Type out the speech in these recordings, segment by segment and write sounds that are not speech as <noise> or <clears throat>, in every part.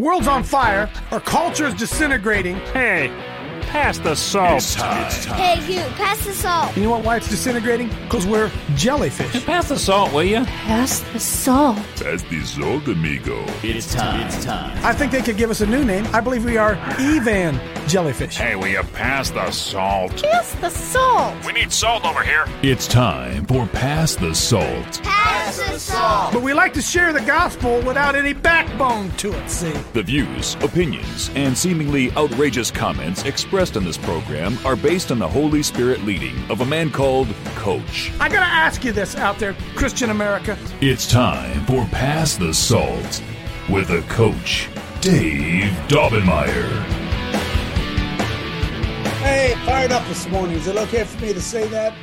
World's on fire. Our culture is disintegrating. Hey, pass the salt. It's time. It's time. Hey, you, pass the salt. You know what? Why it's disintegrating? Because we're jellyfish. Pass the salt, will you? Pass the salt. Pass the salt, amigo. It's time. It's time. I think they could give us a new name. I believe we are Evan jellyfish. Hey, will you pass the salt? Pass the salt. We need salt over here. It's time for Pass the Salt. Pass the salt. But we like to share the gospel without any backbone to it, see? The views, opinions, and seemingly outrageous comments expressed in this program are based on the Holy Spirit leading of a man called Coach. I gotta ask you this out there, Christian America. It's time for Pass the Salt with a coach, Dave Daubenmire. Hey, fired up this morning. Is it okay for me to say that?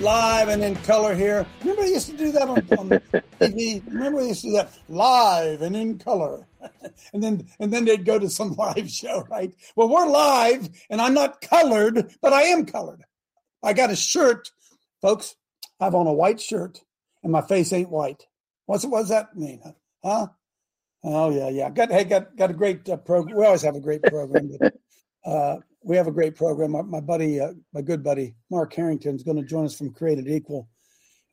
Live and in color here. Remember, I used to do that on, on TV. Remember, I used to do that live and in color, <laughs> and then and then they'd go to some <laughs> live show, right? Well, we're live, and I'm not colored, but I am colored. I got a shirt, folks. I have on a white shirt, and my face ain't white. What's what does that mean? Huh? Oh yeah, yeah. Got hey, got got a great uh, program. We always have a great program. But, <laughs> uh, we have a great program. My, my buddy, uh, my good buddy, Mark Harrington is going to join us from Created Equal,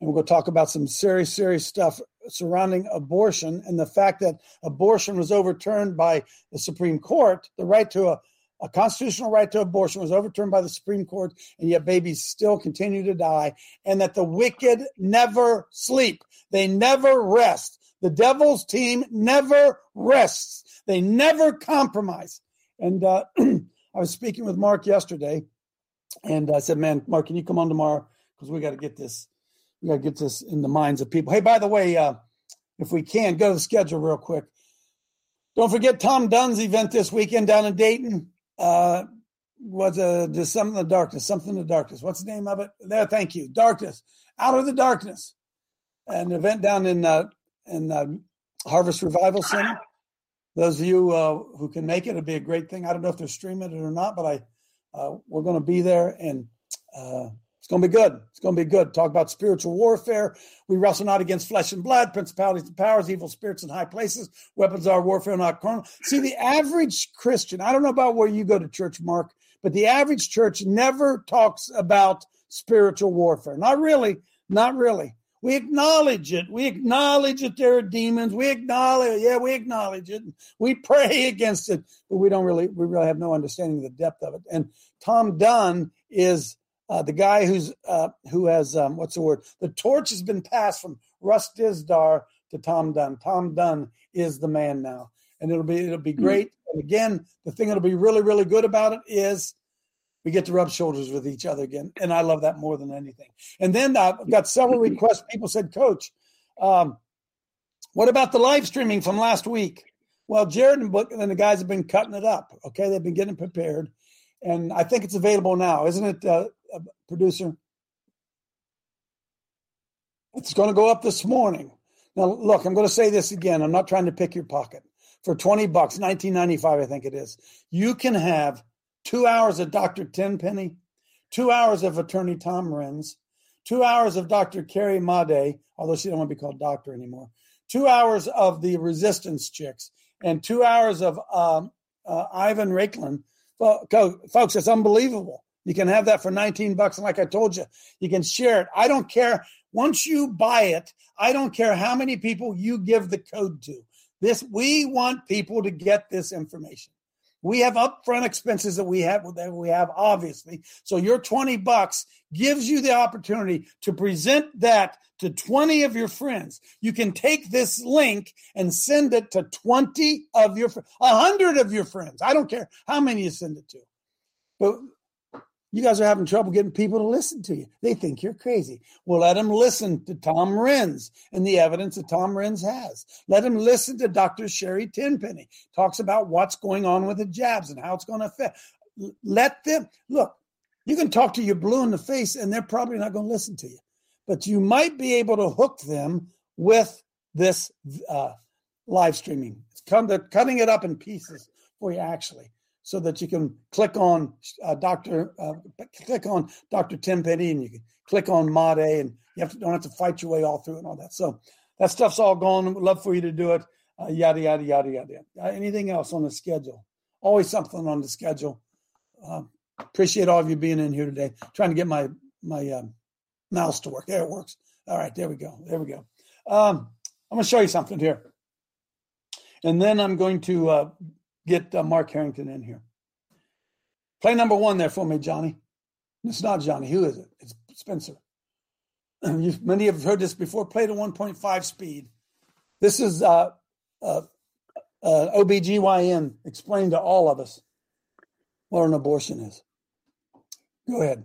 and we're going to talk about some serious, serious stuff surrounding abortion and the fact that abortion was overturned by the Supreme Court. The right to a, a constitutional right to abortion was overturned by the Supreme Court, and yet babies still continue to die, and that the wicked never sleep. They never rest. The devil's team never rests. They never compromise. And uh, <clears throat> I was speaking with Mark yesterday, and I said, "Man, Mark, can you come on tomorrow? Because we got to get this, we got to get this in the minds of people." Hey, by the way, uh, if we can, go to the schedule real quick. Don't forget Tom Dunn's event this weekend down in Dayton. Uh, was a something in the darkness, something in the darkness. What's the name of it? There, thank you. Darkness, out of the darkness. An event down in uh, in uh, Harvest Revival Center those of you uh, who can make it, it'd be a great thing. I don't know if they're streaming it or not, but I uh, we're going to be there, and uh, it's going to be good. It's going to be good. Talk about spiritual warfare. We wrestle not against flesh and blood, principalities and powers, evil spirits in high places. Weapons are warfare, not carnal. See, the average Christian. I don't know about where you go to church, Mark, but the average church never talks about spiritual warfare. Not really. Not really. We acknowledge it. We acknowledge that there are demons. We acknowledge, yeah, we acknowledge it. We pray <laughs> against it, but we don't really, we really have no understanding of the depth of it. And Tom Dunn is uh, the guy who's uh, who has um, what's the word? The torch has been passed from Russ Dizdar to Tom Dunn. Tom Dunn is the man now, and it'll be it'll be great. Mm-hmm. And again, the thing that'll be really really good about it is we get to rub shoulders with each other again. And I love that more than anything. And then I've got several requests. People said, Coach, um, what about the live streaming from last week? Well, Jared and, Book, and the guys have been cutting it up. Okay. They've been getting prepared. And I think it's available now, isn't it, uh, uh, producer? It's going to go up this morning. Now, look, I'm going to say this again. I'm not trying to pick your pocket. For 20 bucks, 19.95, I think it is, you can have two hours of Dr. Tenpenny, two hours of Attorney Tom Renz, two hours of Dr. Carrie Madej, although she don't want to be called doctor anymore, two hours of the Resistance Chicks, and two hours of um, uh, Ivan Raiklin. Well, folks, it's unbelievable. You can have that for 19 bucks. And like I told you, you can share it. I don't care. Once you buy it, I don't care how many people you give the code to. This we want people to get this information. We have upfront expenses that we have that we have obviously. So your 20 bucks gives you the opportunity to present that to 20 of your friends. You can take this link and send it to 20 of your 100 of your friends. I don't care how many you send it to. But you guys are having trouble getting people to listen to you. They think you're crazy. Well, let them listen to Tom Renz and the evidence that Tom Renz has. Let them listen to Dr. Sherry Tenpenny talks about what's going on with the jabs and how it's going to affect. Let them look. You can talk to your blue in the face, and they're probably not going to listen to you. But you might be able to hook them with this uh, live streaming. It's come to cutting it up in pieces for you, actually so that you can click on uh, Doctor uh, click on Doctor Tenpenny and you can click on Madej and you have to, don't have to fight your way all through and all that. So that stuff's all gone. Would love for you to do it. uh, yada yada yada yada. Uh, anything else on the schedule? Always something on the schedule. Uh, appreciate all of you being in here today. Trying to get my my um, mouse to work. There it works. All right, there we go. There we go. Um, I'm going to show you something here, and then I'm going to uh, get uh, Mark Harrington in here. Play number one there for me, Johnny. It's not Johnny. Who is it? It's Spencer. <clears throat> You've, many have heard this before. Play at 1.5 speed. This is uh, uh, uh, OBGYN explained to all of us what an abortion is. Go ahead.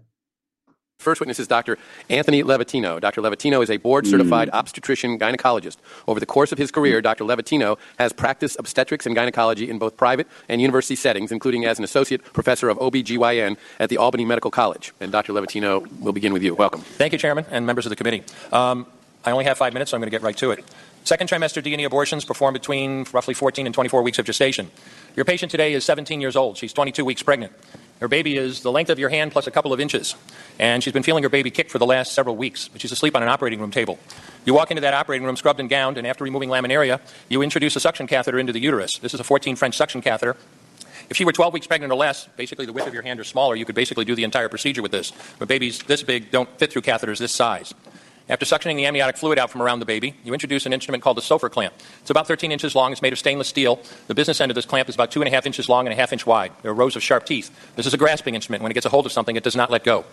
First witness is Dr. Anthony Levatino. Dr. Levatino is a board certified mm. obstetrician gynecologist. Over the course of his career, Dr. Levatino has practiced obstetrics and gynecology in both private and university settings, including as an associate professor of OBGYN at the Albany Medical College. And Dr. Levatino, we'll begin with you. Welcome. Thank you, Chairman and members of the committee. Um, I only have five minutes, so I'm going to get right to it. Second trimester D&E abortions performed between roughly 14 and 24 weeks of gestation. Your patient today is 17 years old. She's 22 weeks pregnant. Her baby is the length of your hand plus a couple of inches. And she's been feeling her baby kick for the last several weeks. But she's asleep on an operating room table. You walk into that operating room scrubbed and gowned, and after removing laminaria, you introduce a suction catheter into the uterus. This is a 14 French suction catheter. If she were 12 weeks pregnant or less, basically the width of your hand or smaller, you could basically do the entire procedure with this. But babies this big don't fit through catheters this size. After suctioning the amniotic fluid out from around the baby, you introduce an instrument called the Sopher clamp. It's about 13 inches long. It's made of stainless steel. The business end of this clamp is about two and a half inches long and a half inch wide. There are rows of sharp teeth. This is a grasping instrument. When it gets a hold of something, it does not let go.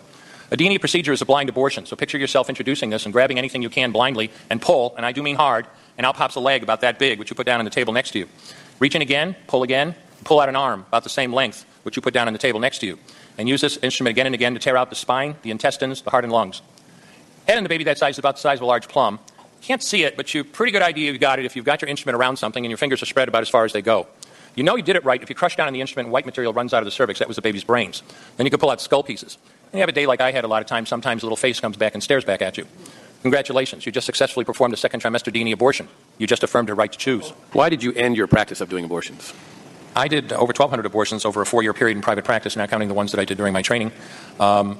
A D&E procedure is a blind abortion, so picture yourself introducing this and grabbing anything you can blindly and pull, and I do mean hard, and out pops a leg about that big, which you put down on the table next to you. Reach in again, pull again, pull out an arm about the same length, which you put down on the table next to you. And use this instrument again and again to tear out the spine, the intestines, the heart, and lungs. Head in the baby that size is about the size of a large plum. Can't see it, but you pretty good idea you've got it if you've got your instrument around something and your fingers are spread about as far as they go. You know you did it right if you crush down on the instrument and white material runs out of the cervix. That was the baby's brains. Then you can pull out skull pieces. And you have a day like I had a lot of times. Sometimes a little face comes back and stares back at you. Congratulations, you just successfully performed a second trimester D&E abortion. You just affirmed your right to choose. Why did you end your practice of doing abortions? I did over 1,200 abortions over a four year period in private practice, not counting the ones that I did during my training. Um,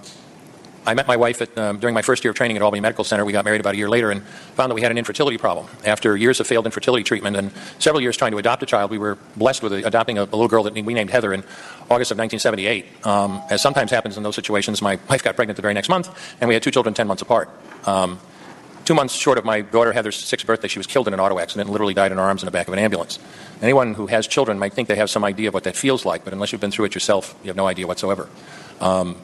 I met my wife at, um, during my first year of training at Albany Medical Center. We got married about a year later and found that we had an infertility problem. After years of failed infertility treatment and several years trying to adopt a child, we were blessed with adopting a, a little girl that we named Heather in August of 1978. Um, as sometimes happens in those situations, my wife got pregnant the very next month, and we had two children 10 months apart. Um, two months short of my daughter Heather's sixth birthday, she was killed in an auto accident and literally died in her arms in the back of an ambulance. Anyone who has children might think they have some idea of what that feels like, but unless you've been through it yourself, you have no idea whatsoever. Um,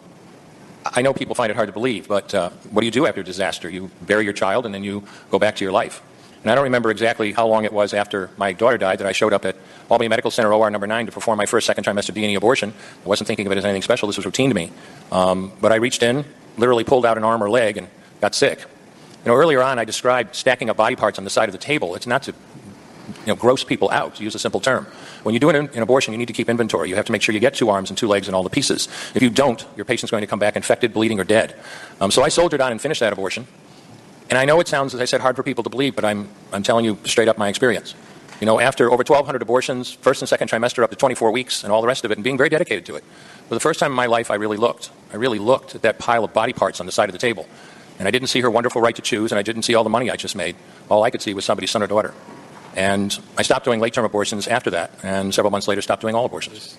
I know people find it hard to believe, but uh, what do you do after a disaster? You bury your child and then you go back to your life. And I don't remember exactly how long it was after my daughter died that I showed up at Albany Medical Center OR number 9 to perform my first second trimester D&E abortion. I wasn't thinking of it as anything special. This was routine to me. Um, but I reached in, literally pulled out an arm or leg, and got sick. You know, earlier on I described stacking up body parts on the side of the table. It's not to you know, gross people out, to use a simple term. When you do an, an, abortion, you need to keep inventory. You have to make sure you get two arms and two legs and all the pieces. If you don't, your patient's going to come back infected, bleeding, or dead. Um, so I soldiered on and finished that abortion. And I know it sounds, as I said, hard for people to believe, but I'm, I'm telling you straight up my experience. You know, after over 1,200 abortions, first and second trimester up to 24 weeks, and all the rest of it, and being very dedicated to it, for the first time in my life, I really looked. I really looked at that pile of body parts on the side of the table. And I didn't see her wonderful right to choose, and I didn't see all the money I just made. All I could see was somebody's son or daughter. And I stopped doing late term abortions after that, and several months later, stopped doing all abortions.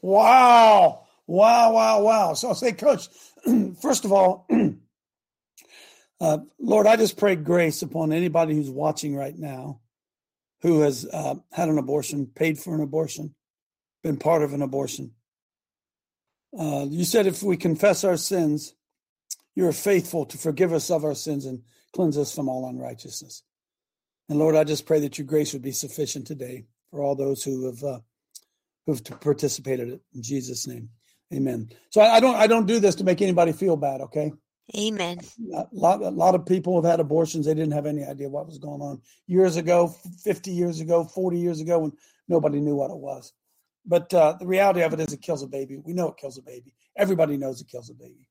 Wow. Wow, wow, wow. So I'll say, Coach, <clears throat> first of all, <clears throat> uh, Lord, I just pray grace upon anybody who's watching right now who has uh, had an abortion, paid for an abortion, been part of an abortion. Uh, you said if we confess our sins, you are faithful to forgive us of our sins and cleanse us from all unrighteousness. And Lord, I just pray that your grace would be sufficient today for all those who have uh, who've participated in Jesus' name. Amen. So I, I, don't I don't do this to make anybody feel bad. Okay. Amen. A lot, a lot of people have had abortions. They didn't have any idea what was going on years ago, 50 years ago, 40 years ago, when nobody knew what it was. But uh, the reality of it is, it kills a baby. We know it kills a baby. Everybody knows it kills a baby.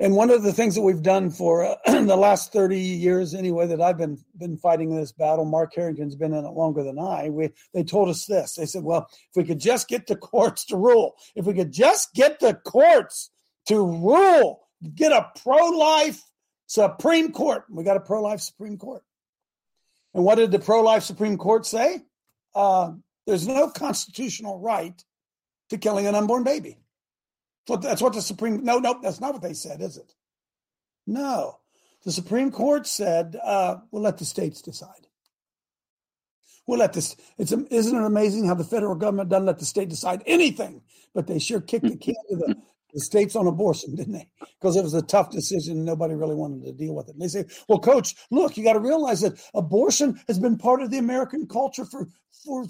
And one of the things that we've done for uh, <clears throat> the last 30 years, anyway, that I've been been fighting this battle, Mark Harrington's been in it longer than I. We they told us this. They said, "Well, if we could just get the courts to rule, if we could just get the courts to rule, get a pro-life Supreme Court. We got a pro-life Supreme Court. And what did the pro life Supreme Court say? Uh, there's no constitutional right to killing an unborn baby. So that's what the Supreme. No, no, that's not what they said, is it? No, the Supreme Court said uh, we'll let the states decide. We'll let this. It's isn't it amazing how the federal government doesn't let the state decide anything, but they sure kicked the can to the, the states on abortion, didn't they? Because it was a tough decision. And Nobody really wanted to deal with it. And they say, "Well, coach, look, you got to realize that abortion has been part of the American culture for for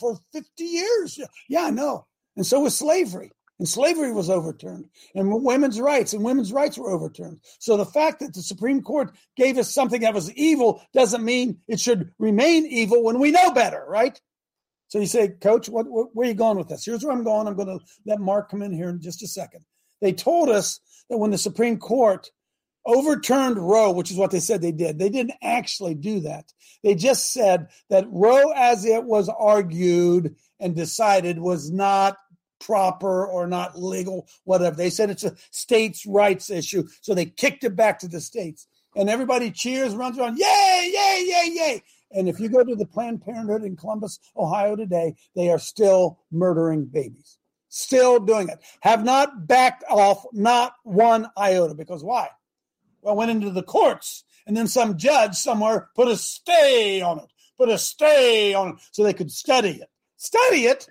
for 50 years." Yeah, I know. And so was slavery and slavery was overturned, and women's rights and women's rights were overturned. So the fact that the Supreme Court gave us something that was evil doesn't mean it should remain evil when we know better, right? So you say, Coach, what, what, where are you going with this? Here's where I'm going. I'm going to let Mark come in here in just a second. They told us that when the Supreme Court overturned Roe, which is what they said they did, they didn't actually do that. They just said that Roe, as it was argued and decided, was not proper or not legal, whatever. They said it's a states' rights issue, so they kicked it back to the states. And everybody cheers, runs around, yay, yay, yay, yay. And if you go to the Planned Parenthood in Columbus, Ohio today, they are still murdering babies. Still doing it. Have not backed off, not one iota. Because why? Well, went into the courts, and then some judge somewhere put a stay on it, put a stay on it so they could study it. Study it?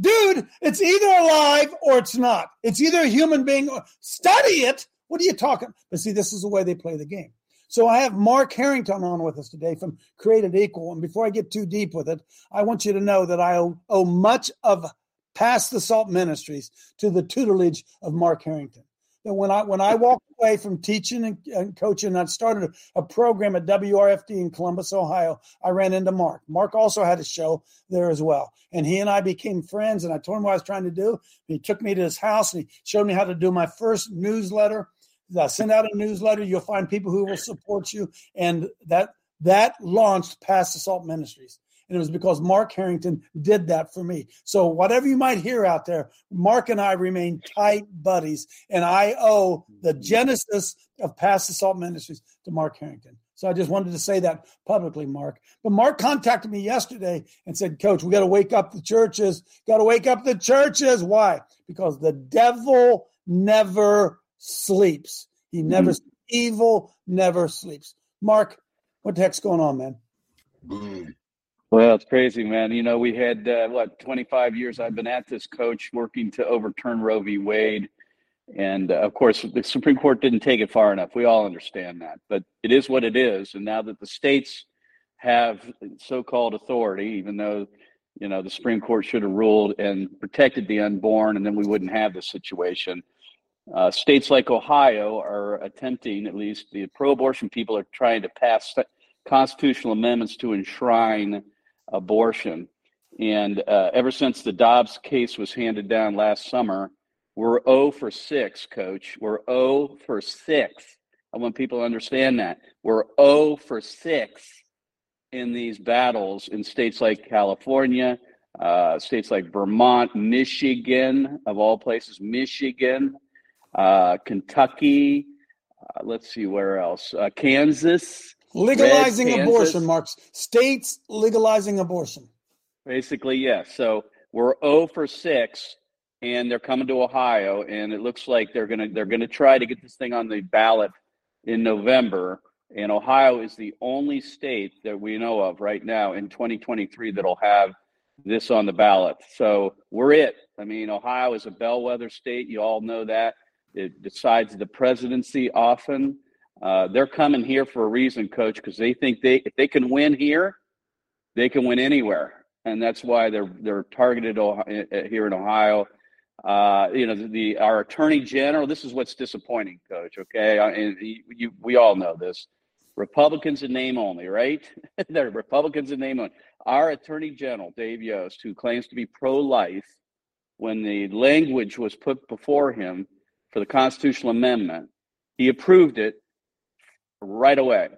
Dude, it's either alive or it's not. It's either a human being or study it. What are you talking? But see, this is the way they play the game. So I have Mark Harrington on with us today from Created Equal. And before I get too deep with it, I want you to know that I owe, owe much of Pass the Salt Ministries to the tutelage of Mark Harrington that when I when I walked away from teaching and, and coaching, I started a, a, program at WRFD in Columbus, Ohio. I ran into Mark. Mark also had a show there as well, and he and I became friends. And I told him what I was trying to do. He took me to his house and he showed me how to do my first newsletter. I send out a newsletter. You'll find people who will support you, and that that launched Pass the Salt Ministries. And it was because Mark Harrington did that for me. So, whatever you might hear out there, Mark and I remain tight buddies. And I owe the genesis of Pass the Salt Ministries to Mark Harrington. So I just wanted to say that publicly, Mark. But Mark contacted me yesterday and said, Coach, we got to wake up the churches. Got to wake up the churches. Why? Because the devil never sleeps. He never, mm. evil never sleeps. Mark, what the heck's going on, man? Mm. Well, it's crazy, man. You know, we had uh, what 25 years I've been at this coach working to overturn Roe v. Wade. And uh, of course, the Supreme Court didn't take it far enough. We all understand that. But it is what it is. And now that the states have so called authority, even though, you know, the Supreme Court should have ruled and protected the unborn, and then we wouldn't have this situation. Uh, states like Ohio are attempting, at least the pro abortion people are trying to pass constitutional amendments to enshrine abortion. And uh, ever since the Dobbs case was handed down last summer, we're 0 for 6, coach. We're 0 for 6. I want people to understand that. We're 0 for 6 in these battles in states like California, uh, states like Vermont, Michigan, of all places, Michigan, uh, Kentucky. Uh, let's see where else. Uh, Kansas, Legalizing abortion, Marks. States legalizing abortion. Basically, yes. So we're 0 for 6 and they're coming to Ohio and it looks like they're going to they're going to try to get this thing on the ballot in November and Ohio is the only state that we know of right now in 2023 that'll have this on the ballot. So we're it. I mean, Ohio is a bellwether state. You all know that. It decides the presidency often. Uh, they're coming here for a reason, coach, because they think they if they can win here, they can win anywhere, and that's why they're they're targeted here in Ohio. Uh, you know, the, the, our attorney general. This is what's disappointing, coach. Okay, and you, we all know this. Republicans in name only, right? <laughs> they're Republicans in name only. Our attorney general, Dave Yost, who claims to be pro-life, when the language was put before him for the constitutional amendment, he approved it right away.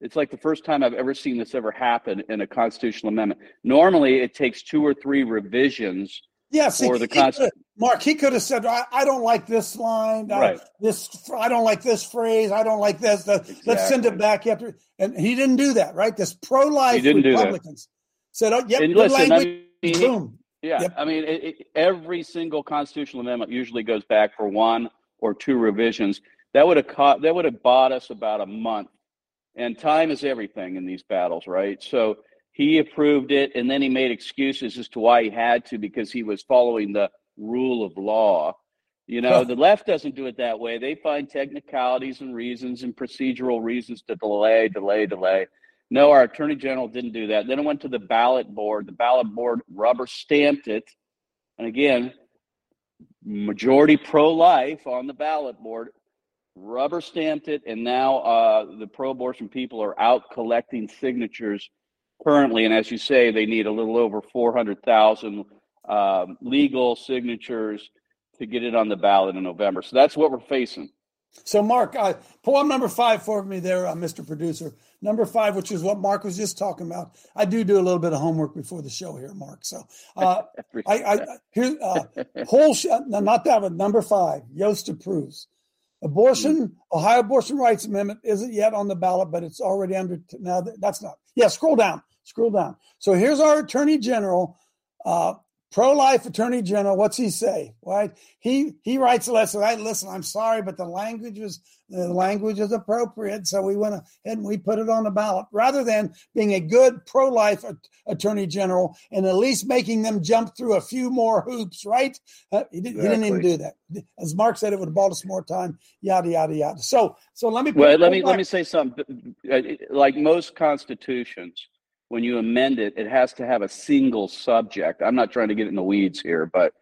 It's like the first time I've ever seen this ever happen in a constitutional amendment. Normally, it takes two or three revisions yes, for the Constitution. Mark, he could have said, I, I don't like this line. I, this I don't like this phrase. I don't like this. The- Let's send it back after. And he didn't do that, right? This pro life He didn't do that. Republicans said, oh, yep, listen, I language. mean, he- boom. Yeah, Yep. I mean, it, it, every single constitutional amendment usually goes back for one or two revisions. That would have caught, that would have bought us about a month. And time is everything in these battles, right? So he approved it, and then he made excuses as to why he had to because he was following the rule of law. You know, the left doesn't do it that way. They find technicalities and reasons and procedural reasons to delay, delay, delay. No, our attorney general didn't do that. Then it went to the ballot board. The ballot board rubber stamped it. And again, majority pro life on the ballot board rubber stamped it. And now uh, the pro abortion people are out collecting signatures currently. And as you say, they need a little over 400,000 um, legal signatures to get it on the ballot in November. So that's what we're facing. So, Mark, uh, pull up number five for me there, uh, Mr. Producer. Number five, which is what Mark was just talking about. I do do a little bit of homework before the show here, Mark. So, uh, <laughs> I, I here uh, <laughs> whole sh- no, not that one. Number five, Yost approves. Abortion, Ohio Abortion Rights Amendment isn't yet on the ballot, but it's already under. Now that's not. Yeah, scroll down, scroll down. So here's our Attorney General, uh, pro-life Attorney General. What's he say? Right? He he writes a letter. I listen. I'm sorry, but the language was the language is appropriate, so we went ahead and we put it on the ballot rather than being a good pro-life at- Attorney General and at least making them jump through a few more hoops. Right? Uh, he, did, he didn't even do that. As Mark said, it would have bought us more time. Yada yada yada. So so let me put Well, let me back. let me say something. Like most constitutions, when you amend it, it has to have a single subject. I'm not trying to get in the weeds here, but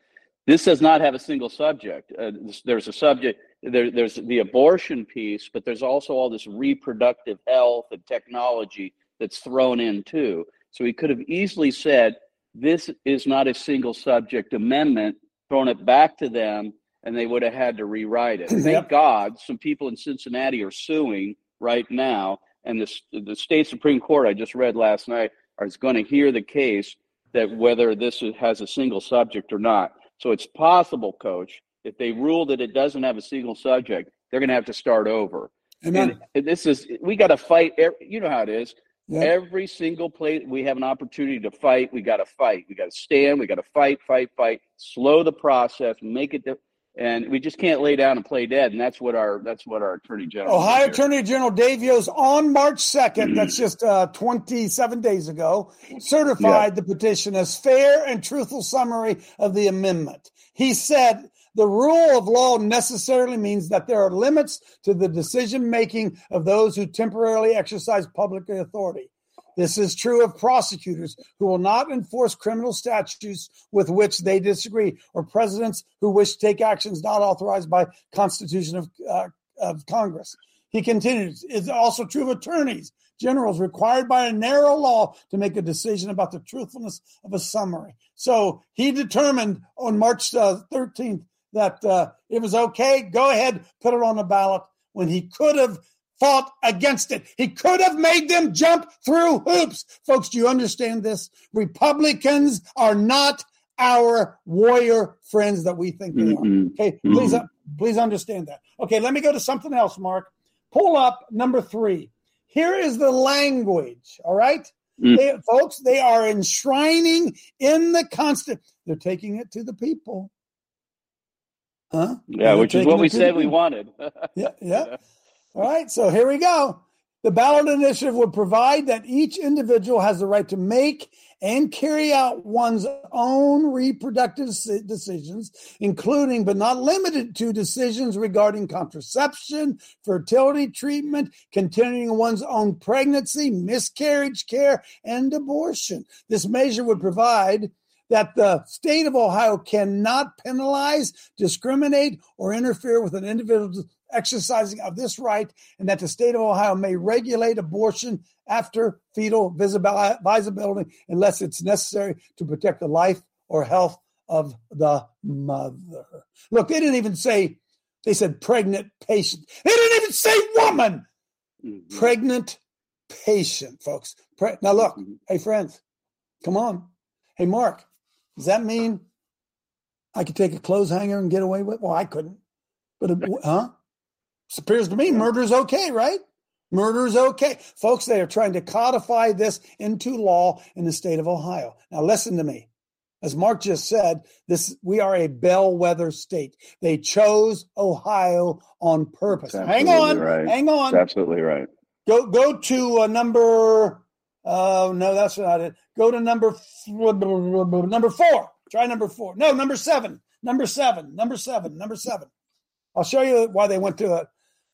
this does not have a single subject. Uh, there's a subject. There, there's the abortion piece, but there's also all this reproductive health and technology that's thrown in too. So he could have easily said, "This is not a single subject amendment." Thrown it back to them, and they would have had to rewrite it. <clears throat> Thank Yep. God, some people in Cincinnati are suing right now, and the the state supreme court I just read last night is going to hear the case that whether this has a single subject or not. So it's possible, Coach, if they rule that it doesn't have a single subject, they're going to have to start over. Amen. And this is we got to fight. You know how it is. Yeah. Every single place we have an opportunity to fight, we got to fight. We got to stand. We got to fight, fight, fight. Slow the process. Make it. di- And we just can't lay down and play dead. And that's what our that's what our attorney general. Ohio. Attorney General Dave Yost on March 2nd, <clears throat> that's just uh, 27 days ago, certified the petition as fair and truthful summary of the amendment. He said the rule of law necessarily means that there are limits to the decision making of those who temporarily exercise public authority. This is true of prosecutors who will not enforce criminal statutes with which they disagree, or presidents who wish to take actions not authorized by Constitution of, uh, of Congress. He continues, it's also true of attorneys, generals required by a narrow law to make a decision about the truthfulness of a summary. So he determined on March uh, 13th that uh, it was okay. Go ahead, put it on the ballot when he could have fought against it. He could have made them jump through hoops. Folks, do you understand this? Republicans are not our warrior friends that we think they are. Mhm. Okay, please, uh, please understand that. Okay, let me go to something else, Mark. Pull up number three. Here is the language. All right, Mm. they, folks, they are enshrining in the constant. They're taking it to the people. Huh? Yeah, which is what we said we wanted. <laughs> Yeah, yeah. All right, so here we go. The ballot initiative would provide that each individual has the right to make and carry out one's own reproductive decisions, including but not limited to decisions regarding contraception, fertility treatment, continuing one's own pregnancy, miscarriage care, and abortion. This measure would provide that the state of Ohio cannot penalize, discriminate, or interfere with an individual's exercising of this right, and that the state of Ohio may regulate abortion after fetal visibility unless it's necessary to protect the life or health of the mother. Look, they didn't even say, they said pregnant patient. They didn't even say woman. Mhm. Pregnant patient, folks. Pre- now, look, Mhm. hey, friends, come on. Hey, Mark, does that mean I could take a clothes hanger and get away with. Well, I couldn't, but <laughs> huh? It appears to me murder's okay, right? Murder's okay, folks. They are trying to codify this into law in the state of Ohio. Now, listen to me. As Mark just said, this we are a bellwether state. They chose Ohio on purpose. Hang on, right. hang on. That's absolutely right. Go go to uh, number. Oh no, that's not it. Go to number number four. Try number four. No, number seven. Number seven. Number seven. Number seven. I'll show you why they went to it.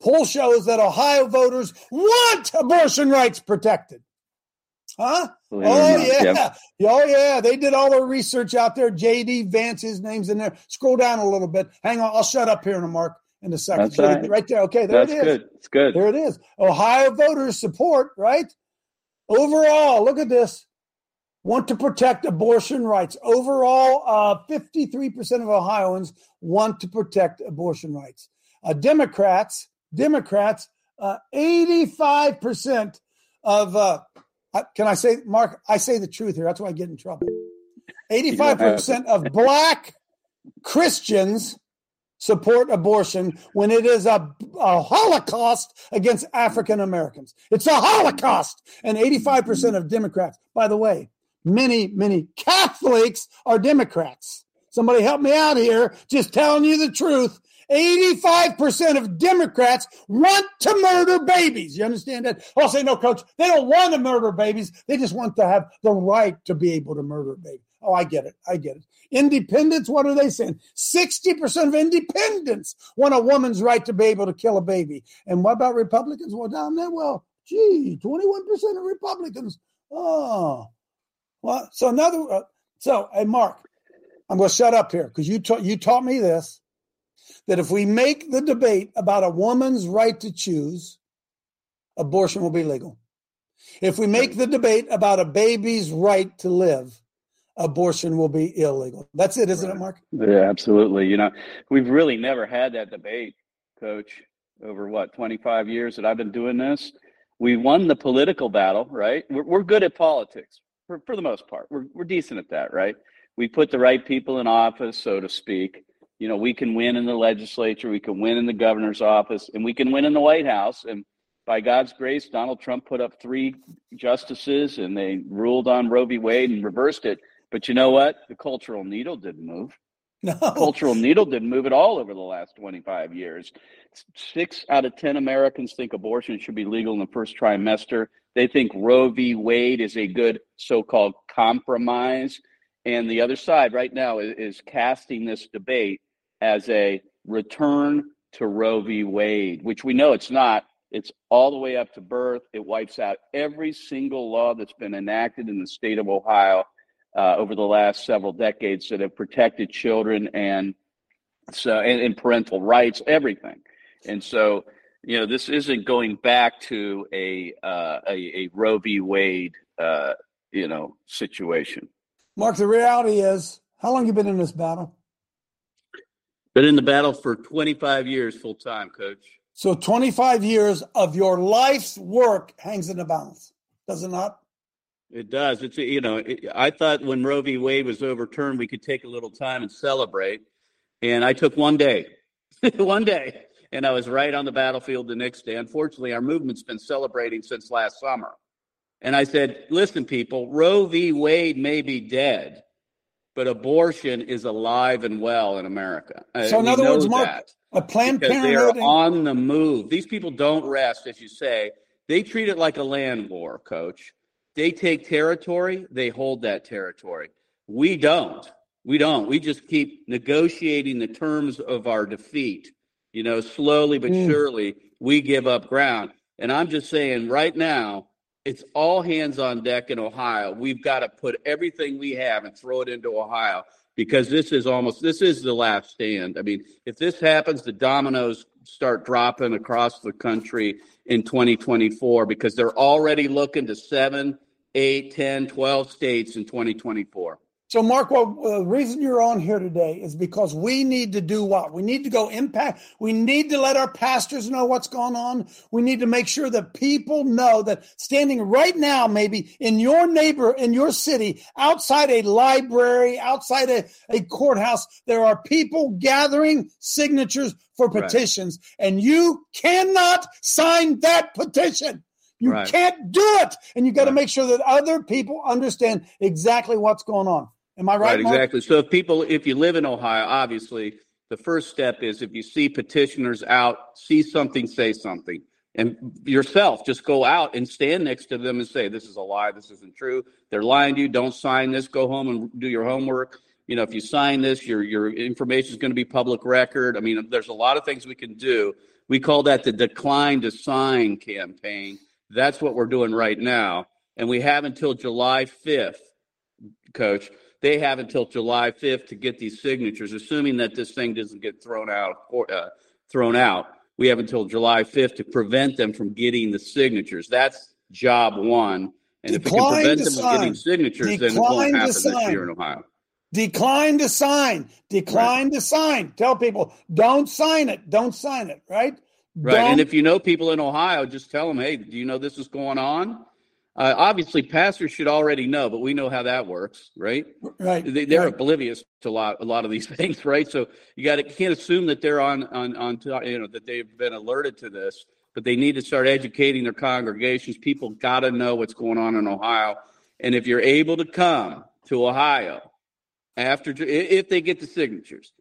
Poll shows that Ohio voters want abortion rights protected. Huh? Believe Oh yeah. yep. Oh yeah. They did all their research out there. JD Vance, his name's in there. Scroll down a little bit. Hang on. I'll shut up here in a mark in a second. Right. right there. Okay, there That's it is. good. It's good. There it is. Ohio voters support, right? Overall, look at this. Want to protect abortion rights. Overall, uh, 53% of Ohioans want to protect abortion rights. Uh, Democrats, Democrats, uh, 85% of, uh, can I say, Mark, I say the truth here. That's why I get in trouble. 85% of black Christians support abortion when it is a, a holocaust against African Americans. It's a holocaust. And 85% of Democrats, by the way, many, many Catholics are Democrats. Somebody help me out here, just telling you the truth. 85% of Democrats want to murder babies. You understand that? I'll say, no, coach, they don't want to murder babies. They just want to have the right to be able to murder babies. Oh, I get it. I get it. Independents, what are they saying? 60% of independents want a woman's right to be able to kill a baby. And what about Republicans? Well, down there, well, gee, 21% of Republicans. Oh, well, so another, uh, so, hey, Mark, I'm going to shut up here because you, ta- you taught me this that if we make the debate about a woman's right to choose, abortion will be legal. If we make the debate about a baby's right to live, abortion will be illegal. That's it, isn't it, Mark? Yeah, absolutely. You know, we've really never had that debate, Coach, over what, 25 years that I've been doing this. We won the political battle, right? We're, we're good at politics for, for the most part. We're, we're decent at that, right? We put the right people in office, so to speak. You know, we can win in the legislature, we can win in the governor's office, and we can win in the White House. And by God's grace, Donald Trump put up three justices and they ruled on Roe v. Wade and reversed it. But you know what? The cultural needle didn't move. <laughs> No. Cultural needle didn't move at all over the last 25 years. Six out of 10 Americans think abortion should be legal in the first trimester. They think Roe v. Wade is a good so called compromise. And the other side right now is, is casting this debate as a return to Roe v. Wade, which we know it's not. It's all the way up to birth. It wipes out every single law that's been enacted in the state of Ohio uh, over the last several decades that have protected children and so and, and parental rights, everything. And so, you know, this isn't going back to a uh, a, a Roe v. Wade, uh, you know, situation. Mark, the reality is, how long you been in this battle? Been in the battle for 25 years full time, coach. So 25 years of your life's work hangs in the balance, does it not? It does. It's you know, it, I thought when Roe v. Wade was overturned, we could take a little time and celebrate. And I took one day, <laughs> one day, and I was right on the battlefield the next day. Unfortunately, our movement's been celebrating since last summer. And I said, listen, people, Roe v. Wade may be dead, but abortion is alive and well in America. Uh, So in we other words, Mark, a Planned Parenthood. are on the move. These people don't rest, as you say. They treat it like a land war, coach. They take territory, they hold that territory. We don't. We don't. We just keep negotiating the terms of our defeat. You know, slowly but Mm. surely, we give up ground. And I'm just saying right now, it's all hands on deck in Ohio. We've got to put everything we have and throw it into Ohio because this is almost this is the last stand. I mean, if this happens, the dominoes start dropping across the country in 2024 because they're already looking to seven, eight, 10, 12 states in 2024. So, Mark, well, the reason you're on here today is because we need to do what? We need to go impact. We need to let our pastors know what's going on. We need to make sure that people know that standing right now, maybe in your neighbor, in your city, outside a library, outside a, a courthouse, there are people gathering signatures for petitions, right. and you cannot sign that petition. You right. can't do it. And you got to right. make sure that other people understand exactly what's going on. Am I right? Right, exactly. So if people, if you live in Ohio, obviously the first step is if you see petitioners out, see something, say something. And yourself, just go out and stand next to them and say, This is a lie. This isn't true. They're lying to you. Don't sign this. Go home and do your homework. You know, if you sign this, your your information is going to be public record. I mean, there's a lot of things we can do. We call that the decline to sign campaign. That's what we're doing right now. And we have until July 5th, coach, they have until July 5th to get these signatures, assuming that this thing doesn't get thrown out. Or, uh, thrown out. We have until July 5th to prevent them from getting the signatures. That's job one. And Decline if we can prevent them sign. from getting signatures, Decline then it won't happen this year in Ohio. Decline to sign. Decline right. to sign. Tell people don't sign it. Don't sign it. Right. Right. Don't. And if you know people in Ohio, just tell them, hey, do you know this is going on? Uh, obviously, pastors should already know, but we know how that works, right? Right. They, are right. oblivious to a lot, a lot of these <laughs> things, right? So you got to can't assume that they're on, on, on, you know, that they've been alerted to this, but they need to start educating their congregations. People got to know what's going on in Ohio, and if you're able to come to Ohio after, if they get the signatures,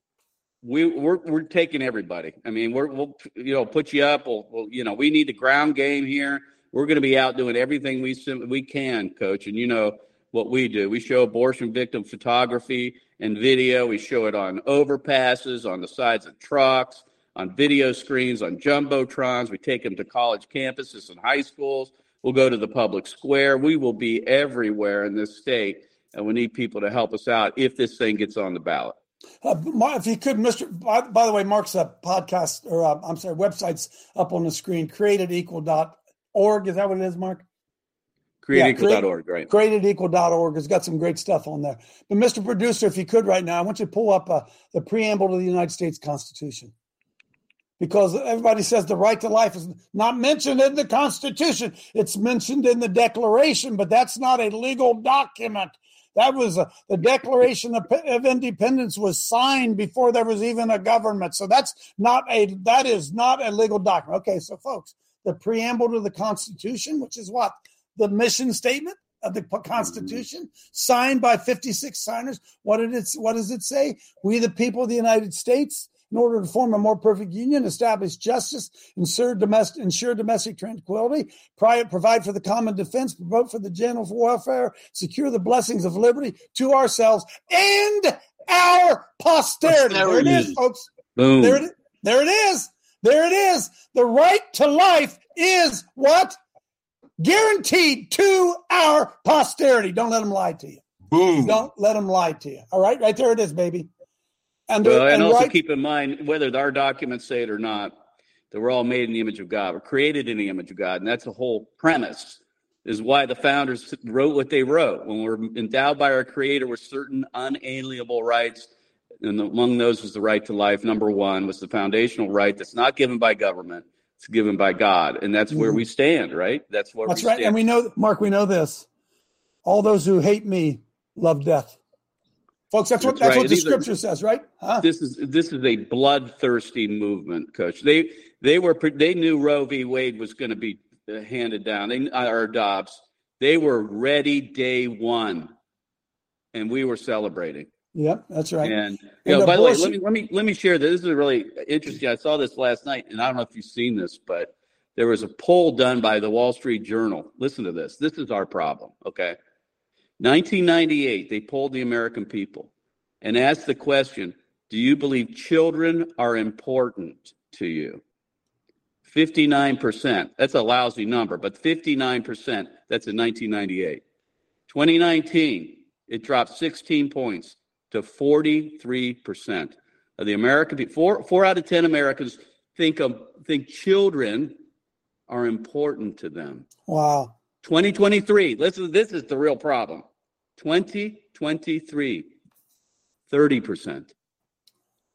we we're we're taking everybody. I mean, we're we'll you know put you up. We'll, we'll you know we need the ground game here we're going to be out doing everything we we can, coach. And you know what we do. We show abortion victim photography and video. We show it on overpasses, on the sides of trucks, on video screens, on jumbotrons. We take them to college campuses and high schools. We'll go to the public square. We will be everywhere in this state, and we need people to help us out if this thing gets on the ballot. Uh, if you could, Mr. By, by the way, Mark's uh, podcast or uh, I'm sorry, website's up on the screen. Createdequal dot org. Is that what it is, Mark? Createdequal.org, yeah, right. Createdequal.org has got some great stuff on there. But, Mr. Producer, if you could right now, I want you to pull up uh, the preamble to the United States Constitution. Because everybody says the right to life is not mentioned in the Constitution. It's mentioned in the Declaration, but that's not a legal document. That was a, the Declaration of, of Independence was signed before there was even a government. So that's not a that is not a legal document. Okay, so folks, the preamble to the Constitution, which is what? The mission statement of the mm-hmm. Constitution, signed by 56 signers. What did it what does it say? We the people of the United States, in order to form a more perfect union, establish justice, ensure domestic, ensure domestic tranquility, provide for the common defense, promote for the general welfare, secure the blessings of liberty to ourselves and our posterity. There it is, folks. Boom. There it, there it is. There it is. The right to life is what? Guaranteed to our posterity. Don't let them lie to you. Boom. Don't let them lie to you. All right, right there it is, baby. And, well, and, and also right, keep in mind whether our documents say it or not, that we're all made in the image of God. We're created in the image of God, and that's the whole premise. Is why the founders wrote what they wrote. When we're endowed by our Creator with certain unalienable rights and among those was the right to life. Number one was the foundational right that's not given by government; it's given by God, and that's where we mm-hmm. stand. Right? That's where that's right. Stand. And we know, Mark, we know this: all those who hate me love death. Folks, that's, that's what that's right. what the These scripture are, says, right? Huh? This is this is a bloodthirsty movement, Coach. They they were they knew Roe v. Wade was going to be uh, handed down. They our Dobbs. They were ready day one, and we were celebrating. Yep, that's right. And, you know, by the way, let me let me let me share this. This is really interesting. I saw this last night, and I don't know if you've seen this, but there was a poll done by the Wall Street Journal. Listen to this. This is our problem. Okay, 1998, they polled the American people and asked the question: Do you believe children are important to you? 59%. That's a lousy number, but 59%. That's in 1998. 2019, it dropped 16 points to 43% of the American people. Four, four out of 10 Americans think, of, think children are important to them. Wow. 2023, listen, this is the real problem. 2023, 30%.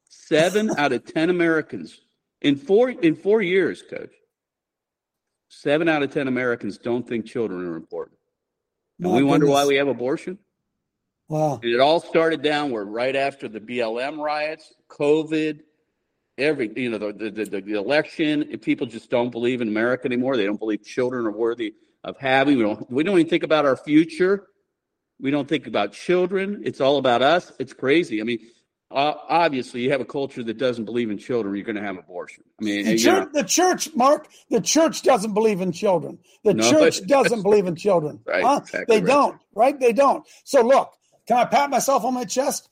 Seven out of 10 Americans in four in four years, coach. Seven out of 10 Americans don't think children are important. And My we wonder why we have abortion. Wow. And it all started downward right after the BLM riots, COVID, every you know the the, the, the election. People just don't believe in America anymore. They don't believe children are worthy of having. We don't. We don't even think about our future. We don't think about children. It's all about us. It's crazy. I mean, uh, obviously, you have a culture that doesn't believe in children. You're going to have abortion. I mean, The church, the church, Mark, the church doesn't believe in children. The No, church doesn't believe in children. <laughs> Right, Huh? exactly they right. don't, right? They don't. So look, can I pat myself on my chest?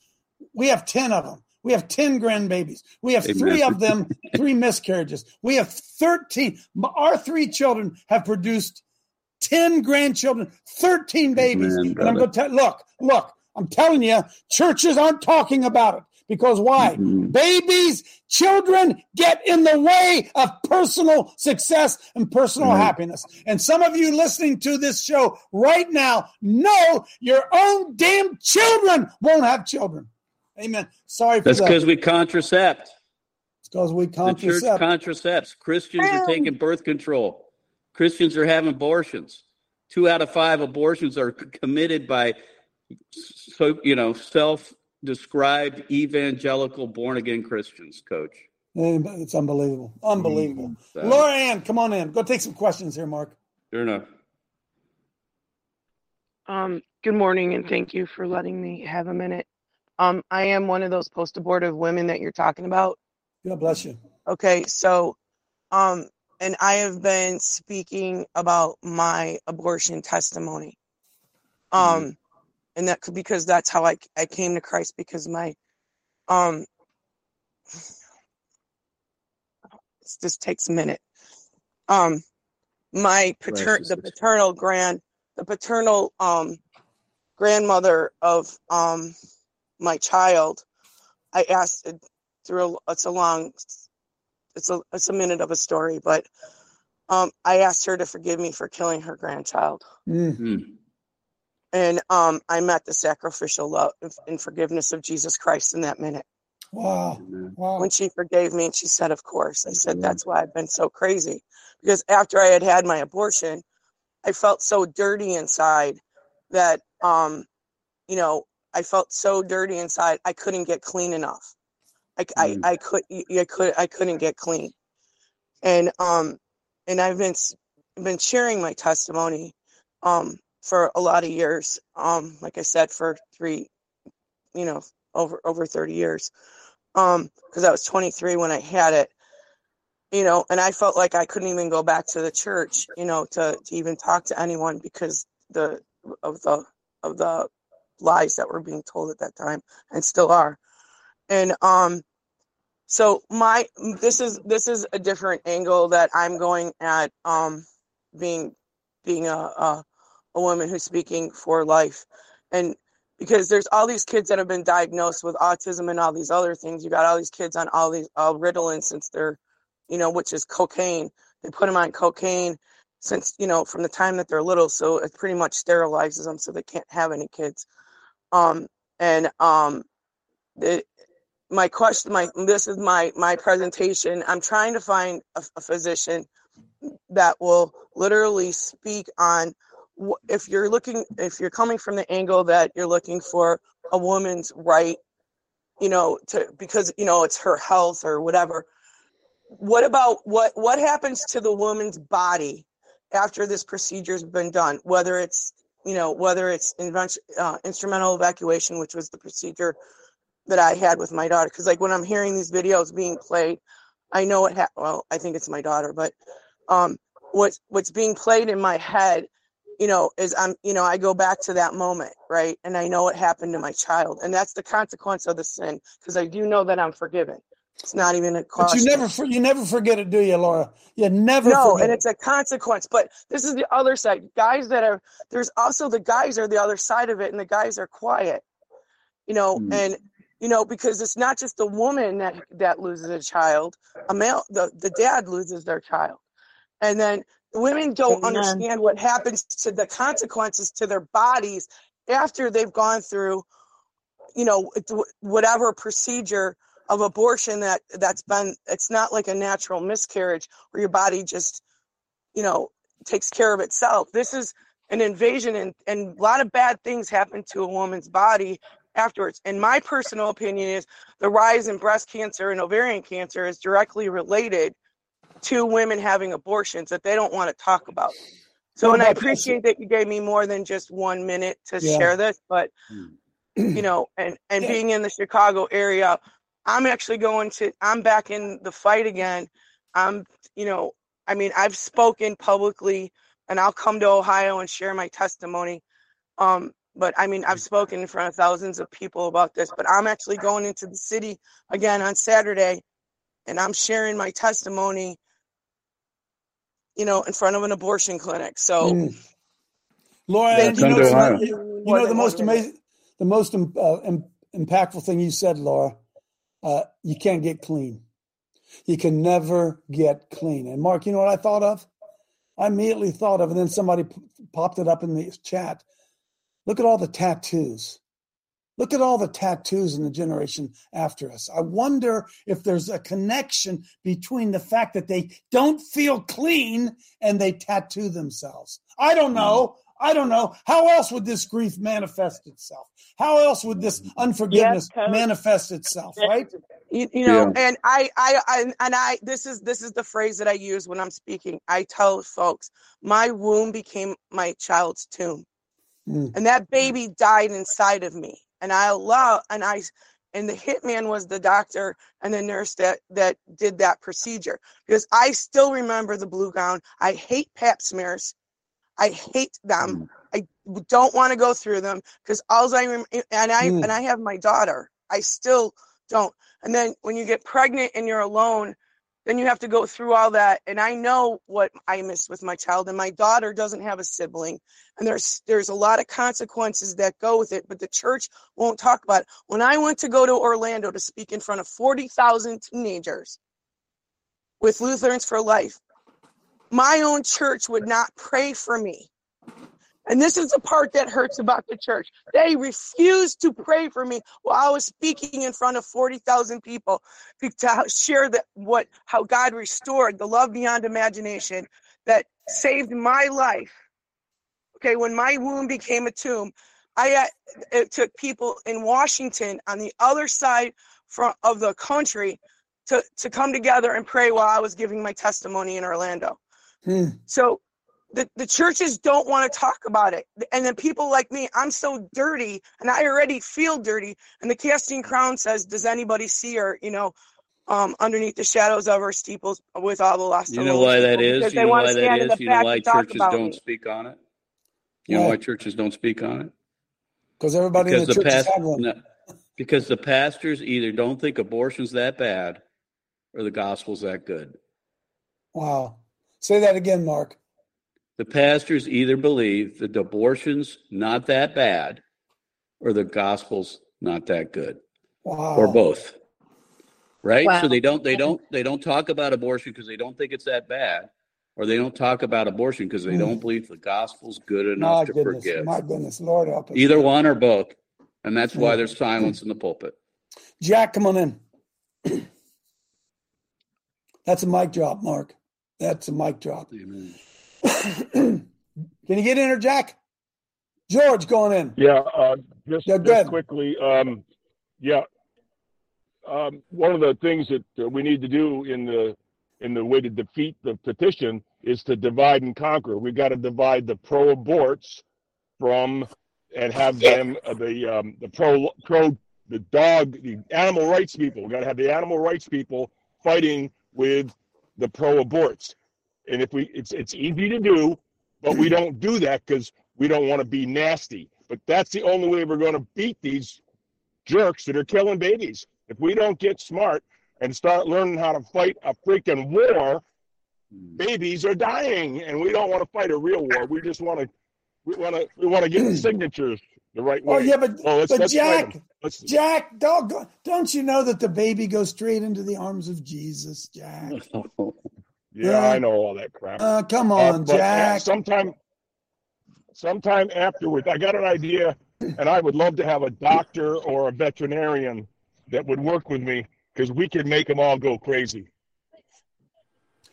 We have 10 of them. We have 10 grandbabies. We have Amen. three of them, three miscarriages. We have 13. Our three children have produced 10 grandchildren, 13 babies. Amen, and I'm going to tell, look, look, I'm telling you, churches aren't talking about it. Because why? Mhm. Babies, children get in the way of personal success and personal Right. happiness. And some of you listening to this show right now know your own damn children won't have children. Amen. Sorry for that's that. That's because we contracept. It's because we The church contracept. contracepts. Christians are taking birth control. Christians are having abortions. Two out of five abortions are committed by so you know self-described evangelical born-again Christians. Coach, It's unbelievable. Unbelievable. Mm, so- Laura Ann, come on in. Go take some questions here, Mark. sure enough. Um, good morning and thank you for letting me have a minute. Um, I am one of those post abortive women that you're talking about. God bless you. Okay, so um and I have been speaking about my abortion testimony. Um and that could because that's how I I came to Christ because my um <sighs> this just takes a minute. Um my pater- the paternal grand the paternal um grandmother of um my child I asked through a, it's a long it's a it's a minute of a story but um I asked her to forgive me for killing her grandchild Mm. And um I met the sacrificial love and forgiveness of Jesus Christ in that minute. Wow. Wow. when she forgave me and she said of course. I said that's why i've been so crazy. Because after i had had my abortion i felt so dirty inside that um you know i felt so dirty inside i couldn't get clean enough. I. I, I could i could i couldn't get clean. And um and i've been been sharing my testimony um for a lot of years um like i said for three you know over over 30 years um because i was 23 when i had it you know and i felt like i couldn't even go back to the church you know to, to even talk to anyone because the of the of the lies that were being told at that time and still are and um so my this is this is a different angle that i'm going at um being being a a, a woman who's speaking for life and because there's all these kids that have been diagnosed with autism and all these other things. You got all these kids on all these all Ritalin since they're, you know, which is cocaine. They put them on cocaine since you know from the time that they're little, so it pretty much sterilizes them so they can't have any kids. Um, and um, it, my question, my this is my my presentation. I'm trying to find a, a physician that will literally speak on if you're looking if you're coming from the angle that you're looking for a woman's right you know to because you know it's her health or whatever what about what what happens to the woman's body after this procedure's been done? Whether it's you know whether it's uh, instrumental evacuation which was the procedure that i had with my daughter. Because like when i'm hearing these videos being played i know what ha- well i think it's my daughter but um what's what's being played in my head you know is i'm you know i go back to that moment right and i know what happened to my child and that's the consequence of the sin because i do know that i'm forgiven it's not even a cost. But you never, for- you never forget it, do you, Laura? You never. no forget and it. it's a consequence but this is the other side guys that are there's also the guys are the other side of it and the guys are quiet you know Mm. and you know because it's not just the woman that that loses a child a male the, the dad loses their child and then women don't Amen. understand what happens to the consequences to their bodies after they've gone through, you know, whatever procedure of abortion that that's been it's not like a natural miscarriage where your body just you know takes care of itself this is an invasion and, and a lot of bad things happen to a woman's body afterwards and my personal opinion is the rise in breast cancer and ovarian cancer is directly related to women having abortions that they don't want to talk about so and i appreciate that you gave me more than just one minute to yeah. share this but you <clears throat> know and and being in the chicago area I'm actually going to, I'm back in the fight again. I'm, you know, I mean, I've spoken publicly and I'll come to Ohio and share my testimony. Um, but I mean, I've spoken in front of thousands of people about this, but I'm actually going into the city again on Saturday and I'm sharing my testimony, you know, in front of an abortion clinic. So, mm. Laura, you know, you know the most amazing, the most uh, impactful thing you said, Laura, uh, you can't get clean. You can never get clean. And Mark, you know what I thought of? I immediately thought of, and then somebody p- popped it up in the chat. Look at all the tattoos. Look at all the tattoos in the generation after us. I wonder if there's a connection between the fact that they don't feel clean and they tattoo themselves. I don't know. I don't know. How else would this grief manifest itself? How else would this unforgiveness yes, manifest itself, right? You, you know, yeah. and I, I, I, and I, this is, this is the phrase that I use when I'm speaking. I tell folks, my womb became my child's tomb. Mm. And that baby died inside of me. And I allow, and I, and the hitman was the doctor and the nurse that that did that procedure because I still remember the blue gown. I hate pap smears. I hate them. Mm. I don't want to go through them because all I rem- and I mm. and I have my daughter. I still don't. And then when you get pregnant and you're alone, then you have to go through all that. And I know what I missed with my child. And my daughter doesn't have a sibling, and there's there's a lot of consequences that go with it. But the church won't talk about it. When I went to go to Orlando to speak in front of forty thousand teenagers with Lutherans for Life, my own church would not pray for me. And this is the part that hurts about the church. They refused to pray for me while I was speaking in front of 40,000 people to share that what how God restored the love beyond imagination that saved my life. Okay, when my womb became a tomb, I uh, it took people in Washington on the other side of the country to to come together and pray while I was giving my testimony in Orlando. Hmm. So the, the churches don't want to talk about it. And then people like me, I'm so dirty and I already feel dirty. And the casting crown says, Does anybody see her, you know, um, underneath the shadows of her steeples with all the lost? You know why that is? You know why that is? You know why churches don't me. speak on it? You know why churches don't speak on it? Because everybody because in the, the church past, no, because the pastors either don't think abortion's that bad or the gospel's that good. Wow. Say that again, Mark. The pastors either believe that abortion's not that bad or the gospel's not that good. Wow. Or both. Right? Wow. So they don't they don't they don't talk about abortion because they don't think it's that bad or they don't talk about abortion because they mm. don't believe the gospel's good enough my to goodness, forgive. My goodness, Lord help us. Either one or both. And that's why there's silence in the pulpit. Jack, come on in. <clears throat> that's a mic drop, Mark. That's a mic drop. <coughs> Can you get in there, Jack? George going in. Yeah, uh, just, yeah, just quickly. Um, yeah, um, one of the things that uh, we need to do in the in the way to defeat the petition is to divide and conquer. We got to divide the pro-aborts from and have them uh, the um, the pro pro the dog the animal rights people. We got to have the animal rights people fighting with the pro aborts. And if we, it's it's easy to do, but we don't do that because we don't want to be nasty. But that's the only way we're going to beat these jerks that are killing babies. If we don't get smart and start learning how to fight a freaking war, hmm. babies are dying, and we don't want to fight a real war. We just want to, we want to, we want to get the <clears throat> signatures the right oh, way. Oh yeah, but well, let's, but let's Jack, Jack, don't don't you know that the baby goes straight into the arms of Jesus, Jack? <laughs> yeah, I know all that crap. Uh, come on, uh, Jack. Sometime, sometime afterwards, I got an idea and I would love to have a doctor or a veterinarian that would work with me because we can make them all go crazy.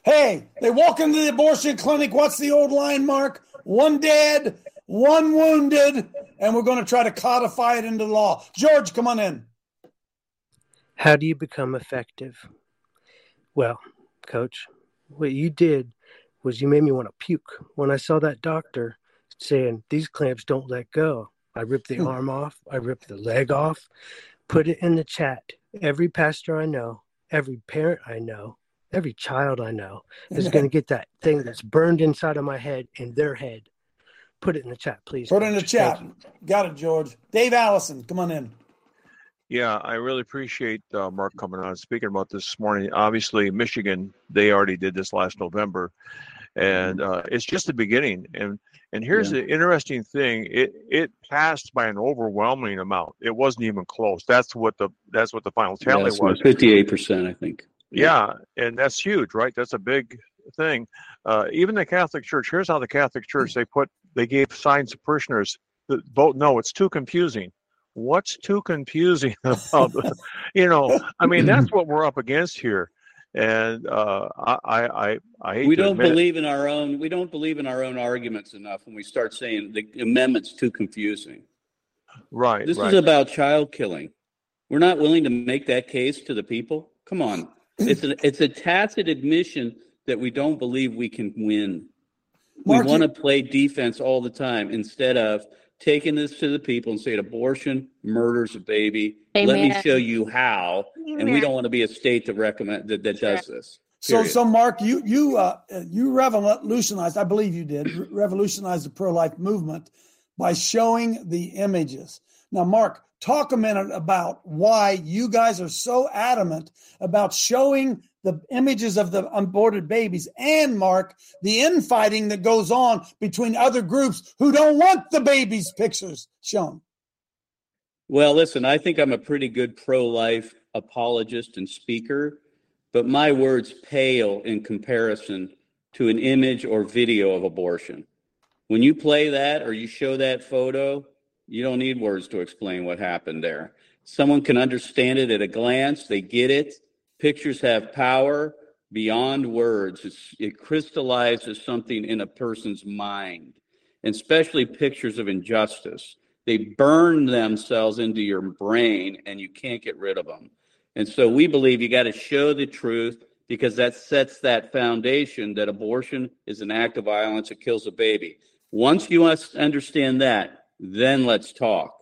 Hey, they walk into the abortion clinic. What's the old line, Mark? One dead, one wounded, and we're going to try to codify it into law. George, come on in. How do you become effective? Well, coach, what you did was you made me want to puke. When I saw that doctor saying these clamps don't let go, I ripped the hmm. arm off, I ripped the leg off, put it in the chat. Every pastor I know, every parent I know, every child I know is going <laughs> to get that thing that's burned inside of my head in their head. Put it in the chat, please. Put it in the chat. Got it, George. Dave Allison, come on in. Yeah, I really appreciate uh, Mark coming on speaking about this, morning. Obviously, Michigan, they already did this last November, and Mm-hmm. uh, it's just the beginning. And and here's Yeah. the interesting thing: it it passed by an overwhelming amount. It wasn't even close. That's what the that's what the final tally Yes, was. fifty-eight percent, I think. Yeah, and that's huge, right? That's a big thing. Uh, even the Catholic Church. Here's how the Catholic Church they put they gave signs to parishioners that vote no. It's too confusing. What's too confusing <laughs> about? <laughs> you know, I mean, that's <clears throat> what we're up against here, and uh, I, I I I hate We don't admit it. believe in our own. We don't believe in our own arguments enough when we start saying the amendment's too confusing. Right. This right. is about child killing. We're not willing to make that case to the people. Come on, it's a it's a tacit admission that we don't believe we can win. Mark, we want to play defense all the time instead of taking this to the people and saying abortion murders a baby. Let me show you how. And we don't want to be a state that recommend that, that does this. So, period. so Mark, you you uh, you revolutionized. I believe you did re- revolutionized the pro-life movement by showing the images. Now, Mark, talk a minute about why you guys are so adamant about showing the images of the aborted babies, and Mark, the infighting that goes on between other groups who don't want the babies' pictures shown. Well, listen, I think I'm a pretty good pro life apologist and speaker, but my words pale in comparison to an image or video of abortion. When you play that or you show that photo, you don't need words to explain what happened there. Someone can understand it at a glance, they get it. Pictures have power beyond words, it's, it crystallizes something in a person's mind, and especially pictures of injustice they burn themselves into your brain and you can't get rid of them. And so we believe you got to show the truth because that sets that foundation that abortion is an act of violence, it kills a baby. Once you understand that, then let's talk.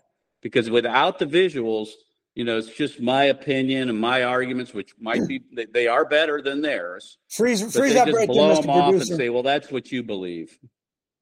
Because without the visuals, you know, it's just my opinion and my arguments, which might be they, they are better than theirs. Freeze, freeze that there, blow Mr. them off Producer. and say, "Well, that's what you believe."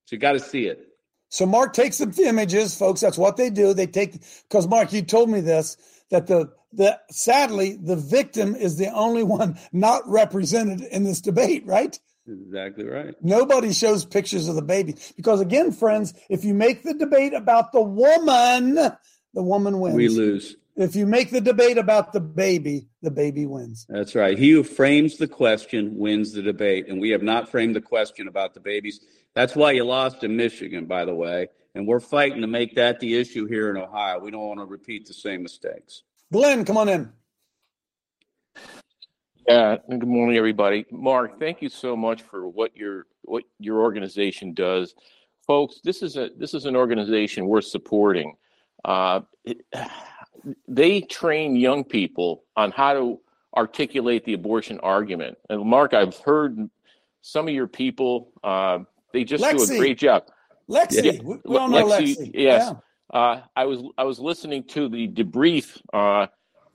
So you got to see it. So Mark takes the images, folks. That's what they do. They take because Mark, you told me this that the the sadly the victim is the only one not represented in this debate, right? Exactly right. Nobody shows pictures of the baby because again, friends, if you make the debate about the woman, the woman wins. We lose. If you make the debate about the baby, the baby wins. That's right. He who frames the question wins the debate. And we have not framed the question about the babies. That's why you lost in Michigan, by the way. And we're fighting to make that the issue here in Ohio. We don't want to repeat the same mistakes. Glenn, come on in. Yeah, good morning, everybody. Mark, thank you so much for what your what your organization does, folks. This is a this is an organization worth supporting. Uh, it, they train young people on how to articulate the abortion argument. And Mark, I've heard some of your people. Uh, they just do a great job. Lexi, Yeah, we, all know Lexi. Yes. Yeah. Uh, I was I was listening to the debrief uh,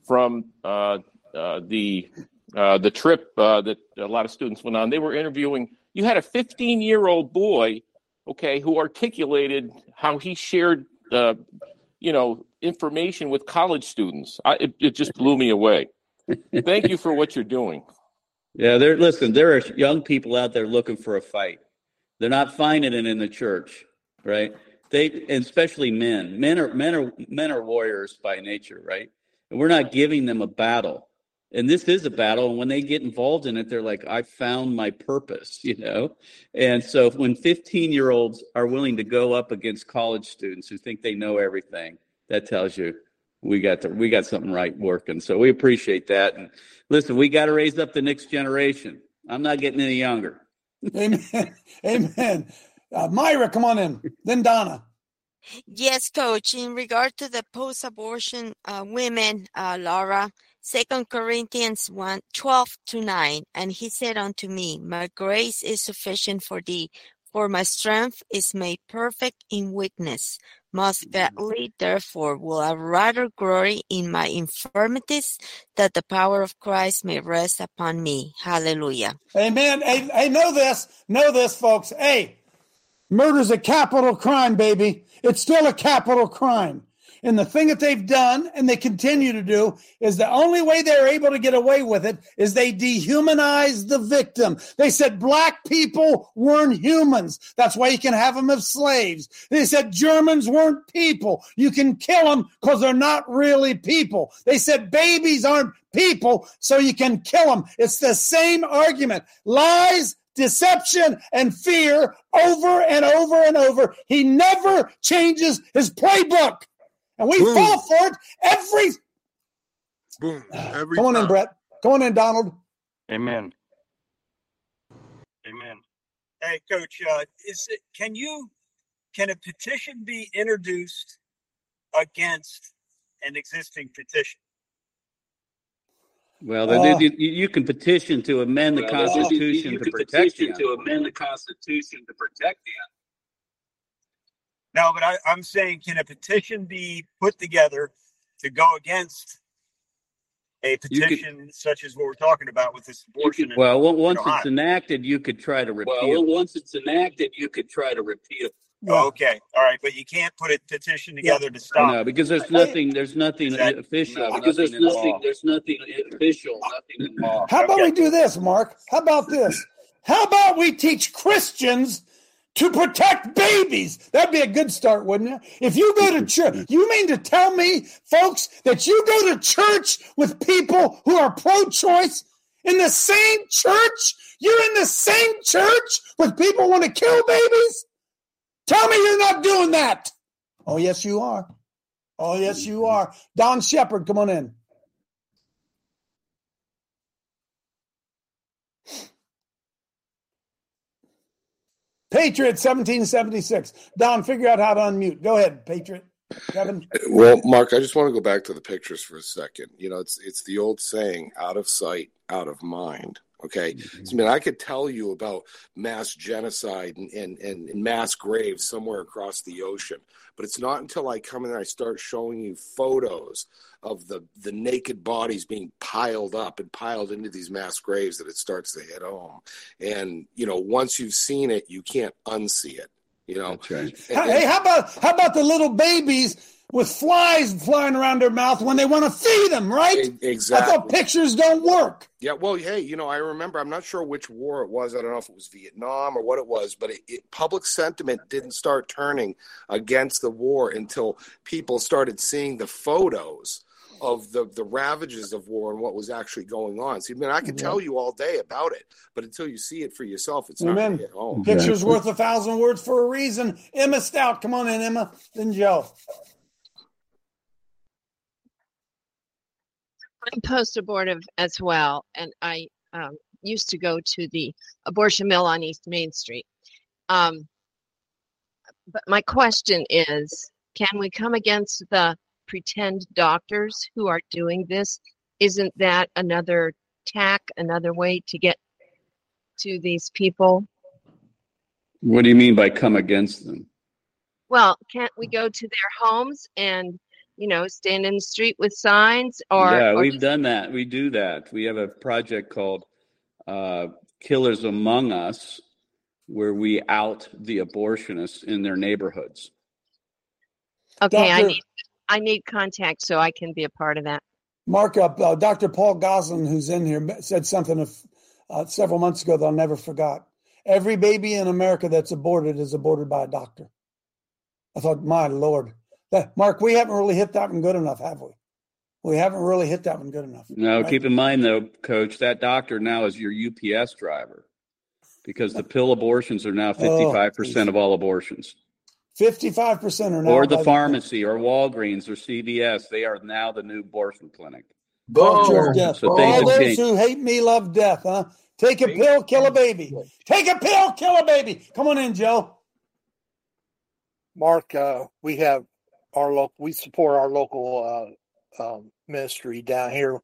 from uh, uh, the uh, the trip uh, that a lot of students went on. They were interviewing. You had a 15 year old boy, okay, who articulated how he shared, uh, you know, information with college students. I, it, it just blew me away. Thank you for what you're doing. Yeah, there. Listen, there are young people out there looking for a fight. They're not finding it in the church, right? They, especially men. Men are men are men are warriors by nature, right? And we're not giving them a battle. And this is a battle and when they get involved in it they're like i found my purpose you know? And so when 15 year olds are willing to go up against college students who think they know everything that tells you we got the, we got something right working. So we appreciate that. And listen we got to raise up the next generation. I'm not getting any younger. Amen. <laughs> Amen. Uh, myra come on in. Then donna. Yes, coach. In regard to the post-abortion uh, women, uh, Laura, Second Corinthians 1, 12 to 9, and he said unto me, My grace is sufficient for thee, for my strength is made perfect in weakness. Most mm-hmm. gladly, therefore, will I rather glory in my infirmities, that the power of Christ may rest upon me. Hallelujah. Amen. Hey, hey know this. Know this, folks. Hey, murder's a capital crime, baby. It's still a capital crime. And the thing that they've done and they continue to do is the only way they're able to get away with it is they dehumanize the victim. They said black people weren't humans. That's why you can have them as slaves. They said Germans weren't people. You can kill them because they're not really people. They said babies aren't people, so you can kill them. It's the same argument. Lies, deception and fear over and over and over. He never changes his playbook. And we Boom. fall for it every. Boom. <sighs> Every Come on time. in, Brett. Come on in, Donald. Amen. Amen. Hey, Coach, uh, is it? Can you? Can a petition be introduced against an existing petition? Well, uh, you, you, can petition to amend the well, Constitution you, you to protect you. to amend the Constitution to protect you. No, but I, I'm saying, can a petition be put together to go against a petition could, such as what we're talking about with this abortion? Could, well, once it's enacted, you could try to repeal. Well, once it's enacted, you could try to repeal. Oh, okay, all right, but you can't put a petition together yeah. to stop. No, because there's nothing. There's nothing that, official. No, because nothing there's nothing. There's nothing official. Nothing in law. How about okay. we do this, Mark? How about this? How about we teach Christians to protect babies. That'd be a good start, wouldn't it? If you go to <laughs> church, you mean to tell me, folks, that you go to church with people who are pro choice in the same church? You're in the same church with people who want to kill babies? Tell me you're not doing that. Oh, yes, you are. Oh, yes, you are. Don Shepard, come on in. Patriot 1776. Don, figure out how to unmute. Go ahead, Patriot. Kevin. Well, Mark, I just want to go back to the pictures for a second. You know, it's it's the old saying, out of sight, out of mind. Okay. Mm-hmm. So, I mean, I could tell you about mass genocide and, and, and, mass graves somewhere across the ocean, but it's not until I come in and I start showing you photos of the, the naked bodies being piled up and piled into these mass graves that it starts to hit home. And, you know, once you've seen it, you can't unsee it. You know, right. hey, how about how about the little babies with flies flying around their mouth when they want to feed them, right? Exactly. I thought pictures don't work. Yeah, well, hey, you know, I remember, I'm not sure which war it was. I don't know if it was Vietnam or what it was, but it, it, public sentiment didn't start turning against the war until people started seeing the photos of the, the ravages of war and what was actually going on. See, I mean, I can tell you all day about it, but until you see it for yourself, it's Amen. not hit home. Picture's worth a thousand words for a reason. Emma Stout, come on in, Emma. Then Joe. I'm post abortive as well, and I um, used to go to the abortion mill on East Main Street. Um, but my question is can we come against the pretend doctors who are doing this? Isn't that another tack, another way to get to these people? What do you mean by come against them? Well, can't we go to their homes and you know, stand in the street with signs or Yeah, or we've just- done that. We do that. We have a project called uh, Killers Among Us where we out the abortionists in their neighborhoods. Okay, I need I need contact so I can be a part of that. Mark up. Uh, Dr. Paul Goslin, who's in here, said something of, uh, several months ago that I'll never forgot. Every baby in America that's aborted is aborted by a doctor. I thought, my lord, that, Mark, we haven't really hit that one good enough, have we? We haven't really hit that one good enough. No, right? keep in mind though, Coach, that doctor now is your UPS driver because the pill abortions are now 55% of all abortions. Fifty-five percent are now Or the by pharmacy, or Walgreens, or CVS. They are now the new abortion clinic. Culture of death. So things All those changed. who hate me love death, huh? Take a pill, kill a baby. Take a pill, kill a baby. Come on in, Joe. Mark, uh, we have our local, we support our local uh, um, ministry down here,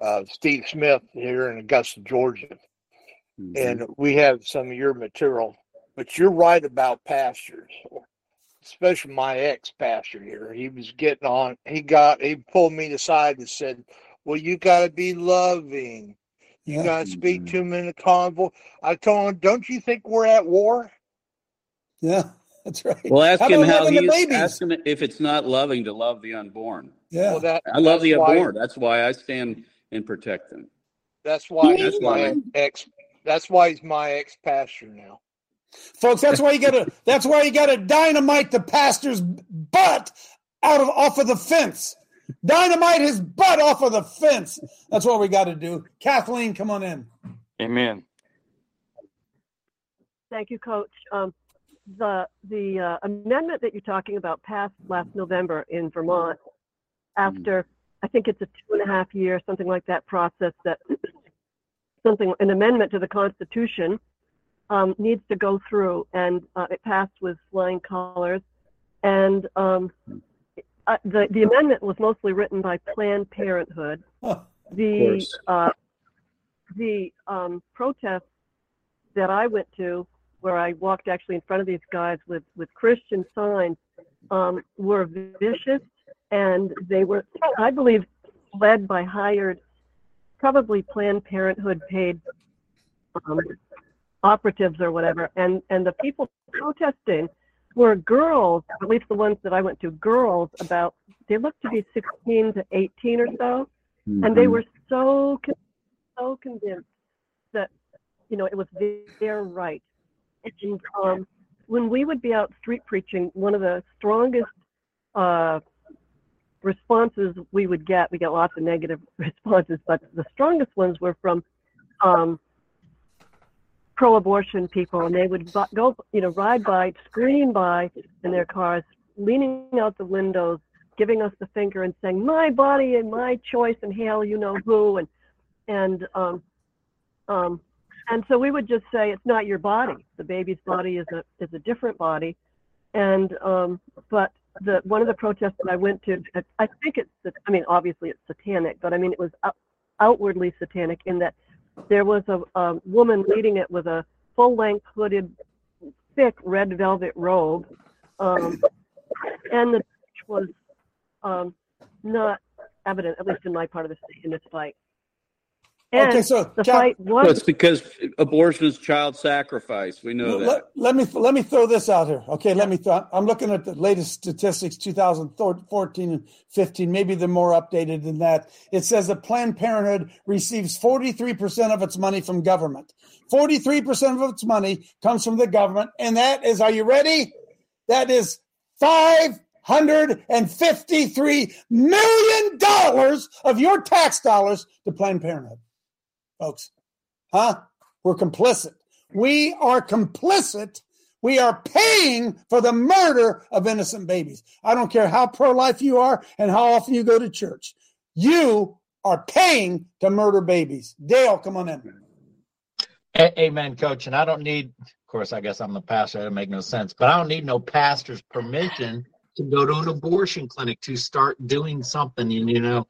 uh, Steve Smith here in Augusta, Georgia. And we have some of your material, but you're right about pastors, especially my ex pastor here. He was getting on, he got, he pulled me aside and said, Well, you got to be loving. You Yeah. got to speak to him in a convo. I told him, Don't you think we're at war? Yeah, that's right. Well, ask How him how loving the he ask him if it's not loving to love the unborn. Yeah. Well, that, I love that's the why- unborn. That's why I stand and protect them. That's why That's he's why. my ex. That's why he's my ex pastor now. Folks, that's why you gotta that's why you gotta dynamite the pastor's butt out of off of the fence. Dynamite his butt off of the fence. That's what we gotta do. Kathleen, come on in. Amen. Thank you, Coach. Um, the the uh, amendment that you're talking about passed last November in Vermont after I think it's a two and a half year something like that process that <clears throat> something an amendment to the Constitution um, needs to go through, and uh, it passed with flying colors. And um, uh, the the amendment was mostly written by Planned Parenthood. The uh, the um, protests that I went to, where I walked actually in front of these guys with with Christian signs, um, were vicious, and they were, I believe, led by hired, probably Planned Parenthood paid um, operatives or whatever, and and the people protesting were girls, at least the ones that I went to, girls about they looked to be 16 to 18 or so, and they Mhm. were so con- so convinced that you know it was their right. And um, when we would be out street preaching, one of the strongest uh, responses we would get, we get lots of negative <laughs> responses, but the strongest ones were from um, pro-abortion people, and they would go, you know, ride by, scream by in their cars, leaning out the windows, giving us the finger and saying, "My body and my choice," and hail you know who, and and um, um, and so we would just say, "It's not your body. The baby's body is a is a different body," and um, but the one of the protests that I went to, I think it's, I mean, obviously it's satanic, but I mean it was out, outwardly satanic in that there was a, a woman leading it with a full length hooded, thick red velvet robe, um, and the church was um, not evident, at least in my part of the state, in this fight. And Okay, so, the Cap- fight was Well, it's because abortion is child sacrifice. We know that. Let, let me let me throw this out here. Okay, let me. Th- I'm looking at the latest statistics, 2014 and 15. Maybe they're more updated than that. It says that Planned Parenthood receives 43 percent of its money from government. 43 percent of its money comes from the government, and that is. Are you ready? That is five hundred and fifty-three million dollars of your tax dollars to Planned Parenthood, folks. Huh? We're complicit. We are complicit. We are paying for the murder of innocent babies. I don't care how pro life you are and how often you go to church. You are paying to murder babies. Dale, come on in. A- Amen, coach. And I don't need, of course, I guess I'm the pastor. That make no sense, but I don't need no pastor's permission to go to an abortion clinic to start doing something. And, you know,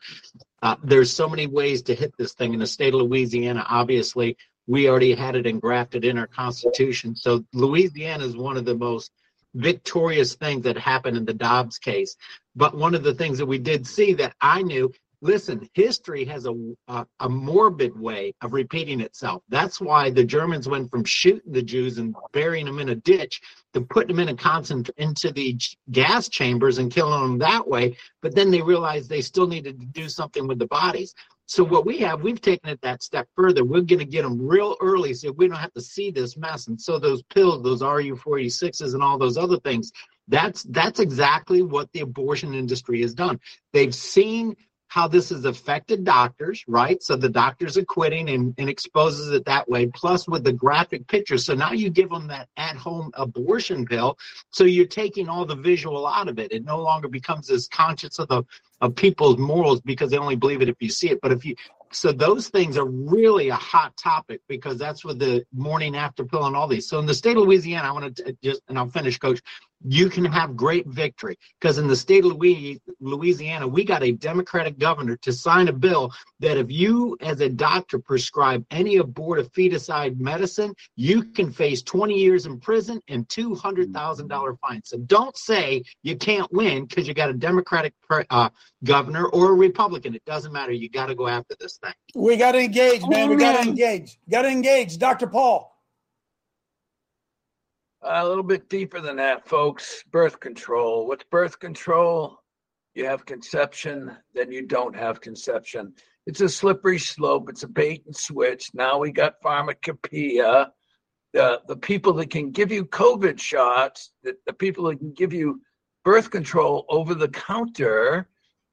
uh, there's so many ways to hit this thing in the state of Louisiana. Obviously, we already had it engrafted in our constitution. So Louisiana is one of the most victorious things that happened in the Dobbs case. But one of the things that we did see that I knew listen, history has a, a, a morbid way of repeating itself. That's why the Germans went from shooting the Jews and burying them in a ditch to putting them in a concent into the gas chambers and killing them that way. But then they realized they still needed to do something with the bodies. So what we have, we've taken it that step further. We're going to get them real early so we don't have to see this mess. And so those pills, those RU46s and all those other things, that's that's exactly what the abortion industry has done. They've seen how this has affected doctors, right? So the doctors are quitting and, and exposes it that way, plus with the graphic pictures. So now you give them that at home abortion pill. So you're taking all the visual out of it. It no longer becomes this conscious of the of people's morals because they only believe it if you see it. But if you so those things are really a hot topic because that's what the morning after pill and all these. So in the state of Louisiana, I want to just and I'll finish, Coach. You can have great victory because in the state of Louisiana, we got a Democratic governor to sign a bill that if you, as a doctor, prescribe any abortive feticide medicine, you can face 20 years in prison and $200,000 fine. So don't say you can't win because you got a Democratic uh, governor or a Republican. It doesn't matter. You got to go after this thing. We got to engage, man. We got to engage. Got to engage. Dr. Paul. A little bit deeper than that, folks. Birth control. What's birth control? You have conception, then you don't have conception. It's a slippery slope. It's a bait and switch. Now we got pharmacopoeia. The, the people that can give you COVID shots, the, the people that can give you birth control over the counter,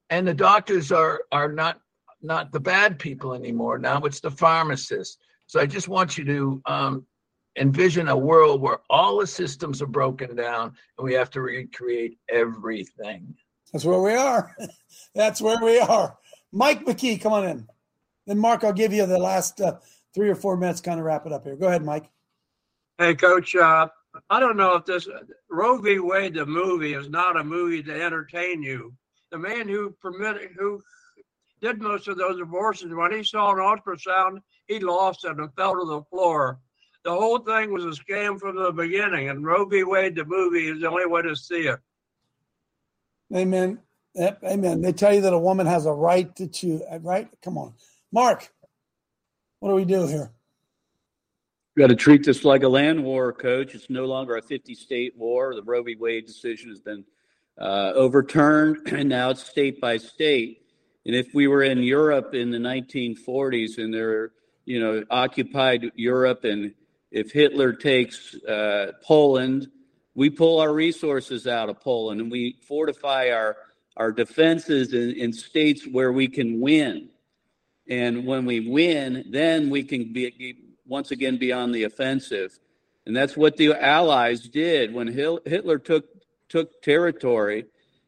and the doctors are are not not the bad people anymore. Now it's the pharmacists. So I just want you to um, envision a world where all the systems are broken down and we have to recreate everything. That's where we are. <laughs> That's where we are. Mike McKee, come on in. Then, Mark, I'll give you the last uh, three or four minutes, kind of wrap it up here. Go ahead, Mike. Hey, Coach. Uh, I don't know if this Roe v. Wade, the movie, is not a movie to entertain you. The man who permitted, who did most of those abortions, when he saw an ultrasound, he lost it and fell to the floor the whole thing was a scam from the beginning, and Roe v. Wade, the movie, is the only way to see it. Amen. Yep, Amen. They tell you that a woman has a right to choose, right? Come on. Mark, what do we do here? We got to treat this like a land war, coach. It's no longer a 50 state war. The Roe v. Wade decision has been uh, overturned, <clears throat> and now it's state by state. And if we were in Europe in the 1940s and they're, you know, occupied Europe and if Hitler takes uh, Poland, we pull our resources out of Poland and we fortify our our defenses in, in states where we can win. And when we win, then we can be once again be on the offensive. And that's what the Allies did when Hitler took took territory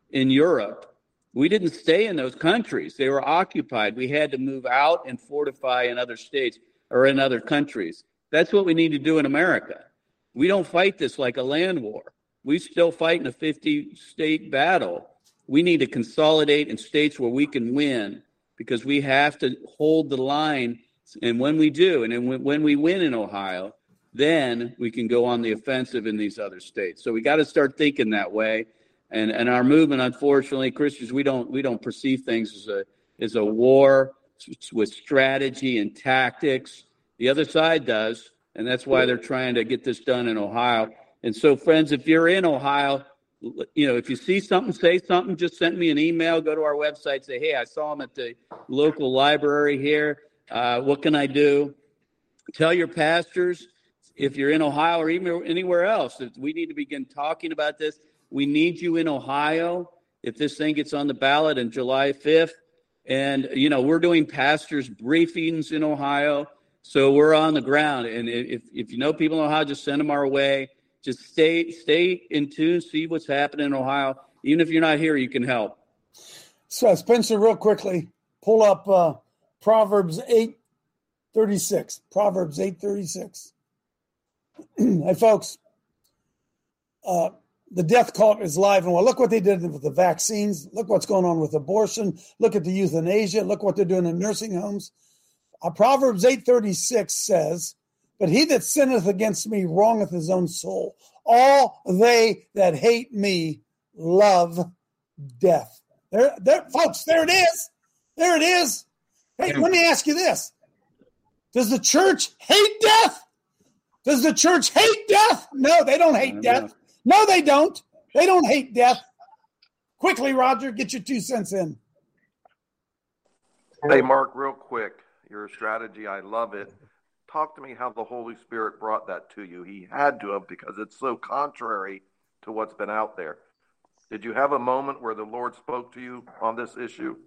in Europe. We didn't stay in those countries; they were occupied. We had to move out and fortify in other states or in other countries. That's what we need to do in America. We don't fight this like a land war. We still fight in a 50 state battle. We need to consolidate in states where we can win because we have to hold the line. And when we do, and when we win in Ohio, then we can go on the offensive in these other states. So we got to start thinking that way. And and our movement, unfortunately, Christians, we don't we don't perceive things as a as a war with strategy and tactics. The other side does, and that's why they're trying to get this done in Ohio. And so, friends, if you're in Ohio, you know, if you see something, say something. Just send me an email. Go to our website. Say, hey, I saw him at the local library here. Uh, what can I do? Tell your pastors if you're in Ohio or even anywhere else. We need to begin talking about this. We need you in Ohio. If this thing gets on the ballot in July 5th, and you know, we're doing pastors briefings in Ohio. So we're on the ground, and if if you know people in Ohio, just send them our way. Just stay stay in tune, see what's happening in Ohio. Even if you're not here, you can help. So Spencer, real quickly, pull up uh, Proverbs eight thirty six. Proverbs eight thirty six. <clears throat> hey, folks. Uh, the death cult is live and well. Look what they did with the vaccines. Look what's going on with abortion. Look at the euthanasia. Look what they're doing in nursing homes. Uh, Proverbs 8:36 says, "But he that sinneth against me wrongeth his own soul. All they that hate me love death." There, there, folks. There it is. There it is. Hey, let me ask you this: Does the church hate death? Does the church hate death? No, they don't hate death. No, they don't. They don't hate death. Quickly, Roger, get your two cents in. Hey, Mark, real quick your strategy. I love it. Talk to me how the Holy Spirit brought that to you. He had to have because it's so contrary to what's been out there. Did you have a moment where the Lord spoke to you on this issue?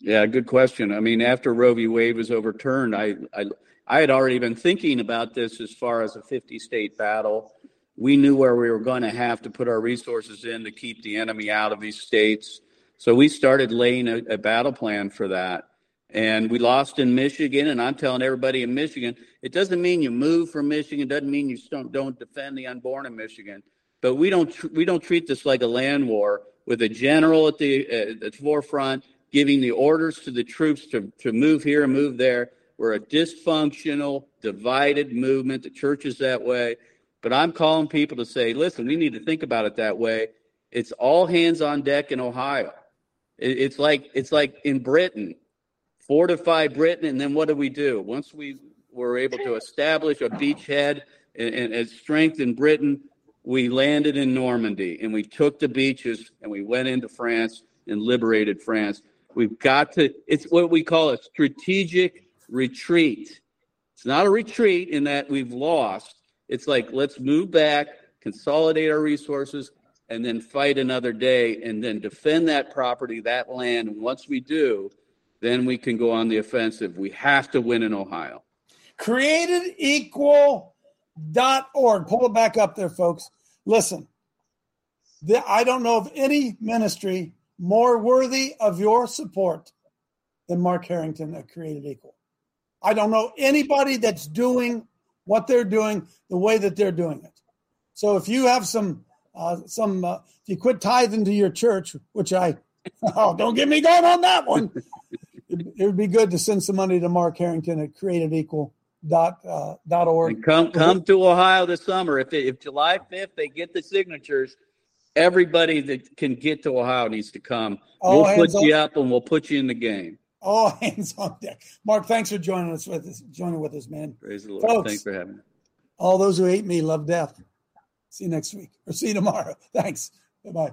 Yeah, good question. I mean, after Roe v. Wade was overturned, I, I I had already been thinking about this as far as a 50 state battle. We knew where we were going to have to put our resources in to keep the enemy out of these states. So we started laying a, a battle plan for that. And we lost in Michigan. And I'm telling everybody in Michigan, it doesn't mean you move from Michigan, it doesn't mean you don't, don't defend the unborn in Michigan. But we don't tr- we don't treat this like a land war with a general at the, uh, the forefront giving the orders to the troops to, to move here and move there. We're a dysfunctional, divided movement. The church is that way. But I'm calling people to say, listen, we need to think about it that way. It's all hands on deck in Ohio. It's like it's like in Britain, fortify Britain, and then what do we do? Once we were able to establish a beachhead and, and, and strength in Britain, we landed in Normandy and we took the beaches and we went into France and liberated France. We've got to, it's what we call a strategic retreat. It's not a retreat in that we've lost. It's like, let's move back, consolidate our resources, and then fight another day and then defend that property, that land. And once we do, then we can go on the offensive. We have to win in Ohio. Createdequal.org. Pull it back up there, folks. Listen, the, I don't know of any ministry more worthy of your support than Mark Harrington at Created Equal. I don't know anybody that's doing what they're doing the way that they're doing it. So if you have some, uh, some, uh, if you quit tithing to your church, which I, <laughs> oh, don't get me going on that one. It, would be good to send some money to Mark Harrington at createdequal dot uh, dot org. And come come to Ohio this summer. If if July fifth they get the signatures, everybody that can get to Ohio needs to come. All we'll put you up and we'll put you in the game. All <laughs> hands on deck. Mark, thanks for joining us with us, joining with us, man. Praise the Lord. Folks, thanks for having me. All those who hate me love death. See you next week or see you tomorrow. <laughs> Thanks. Bye bye.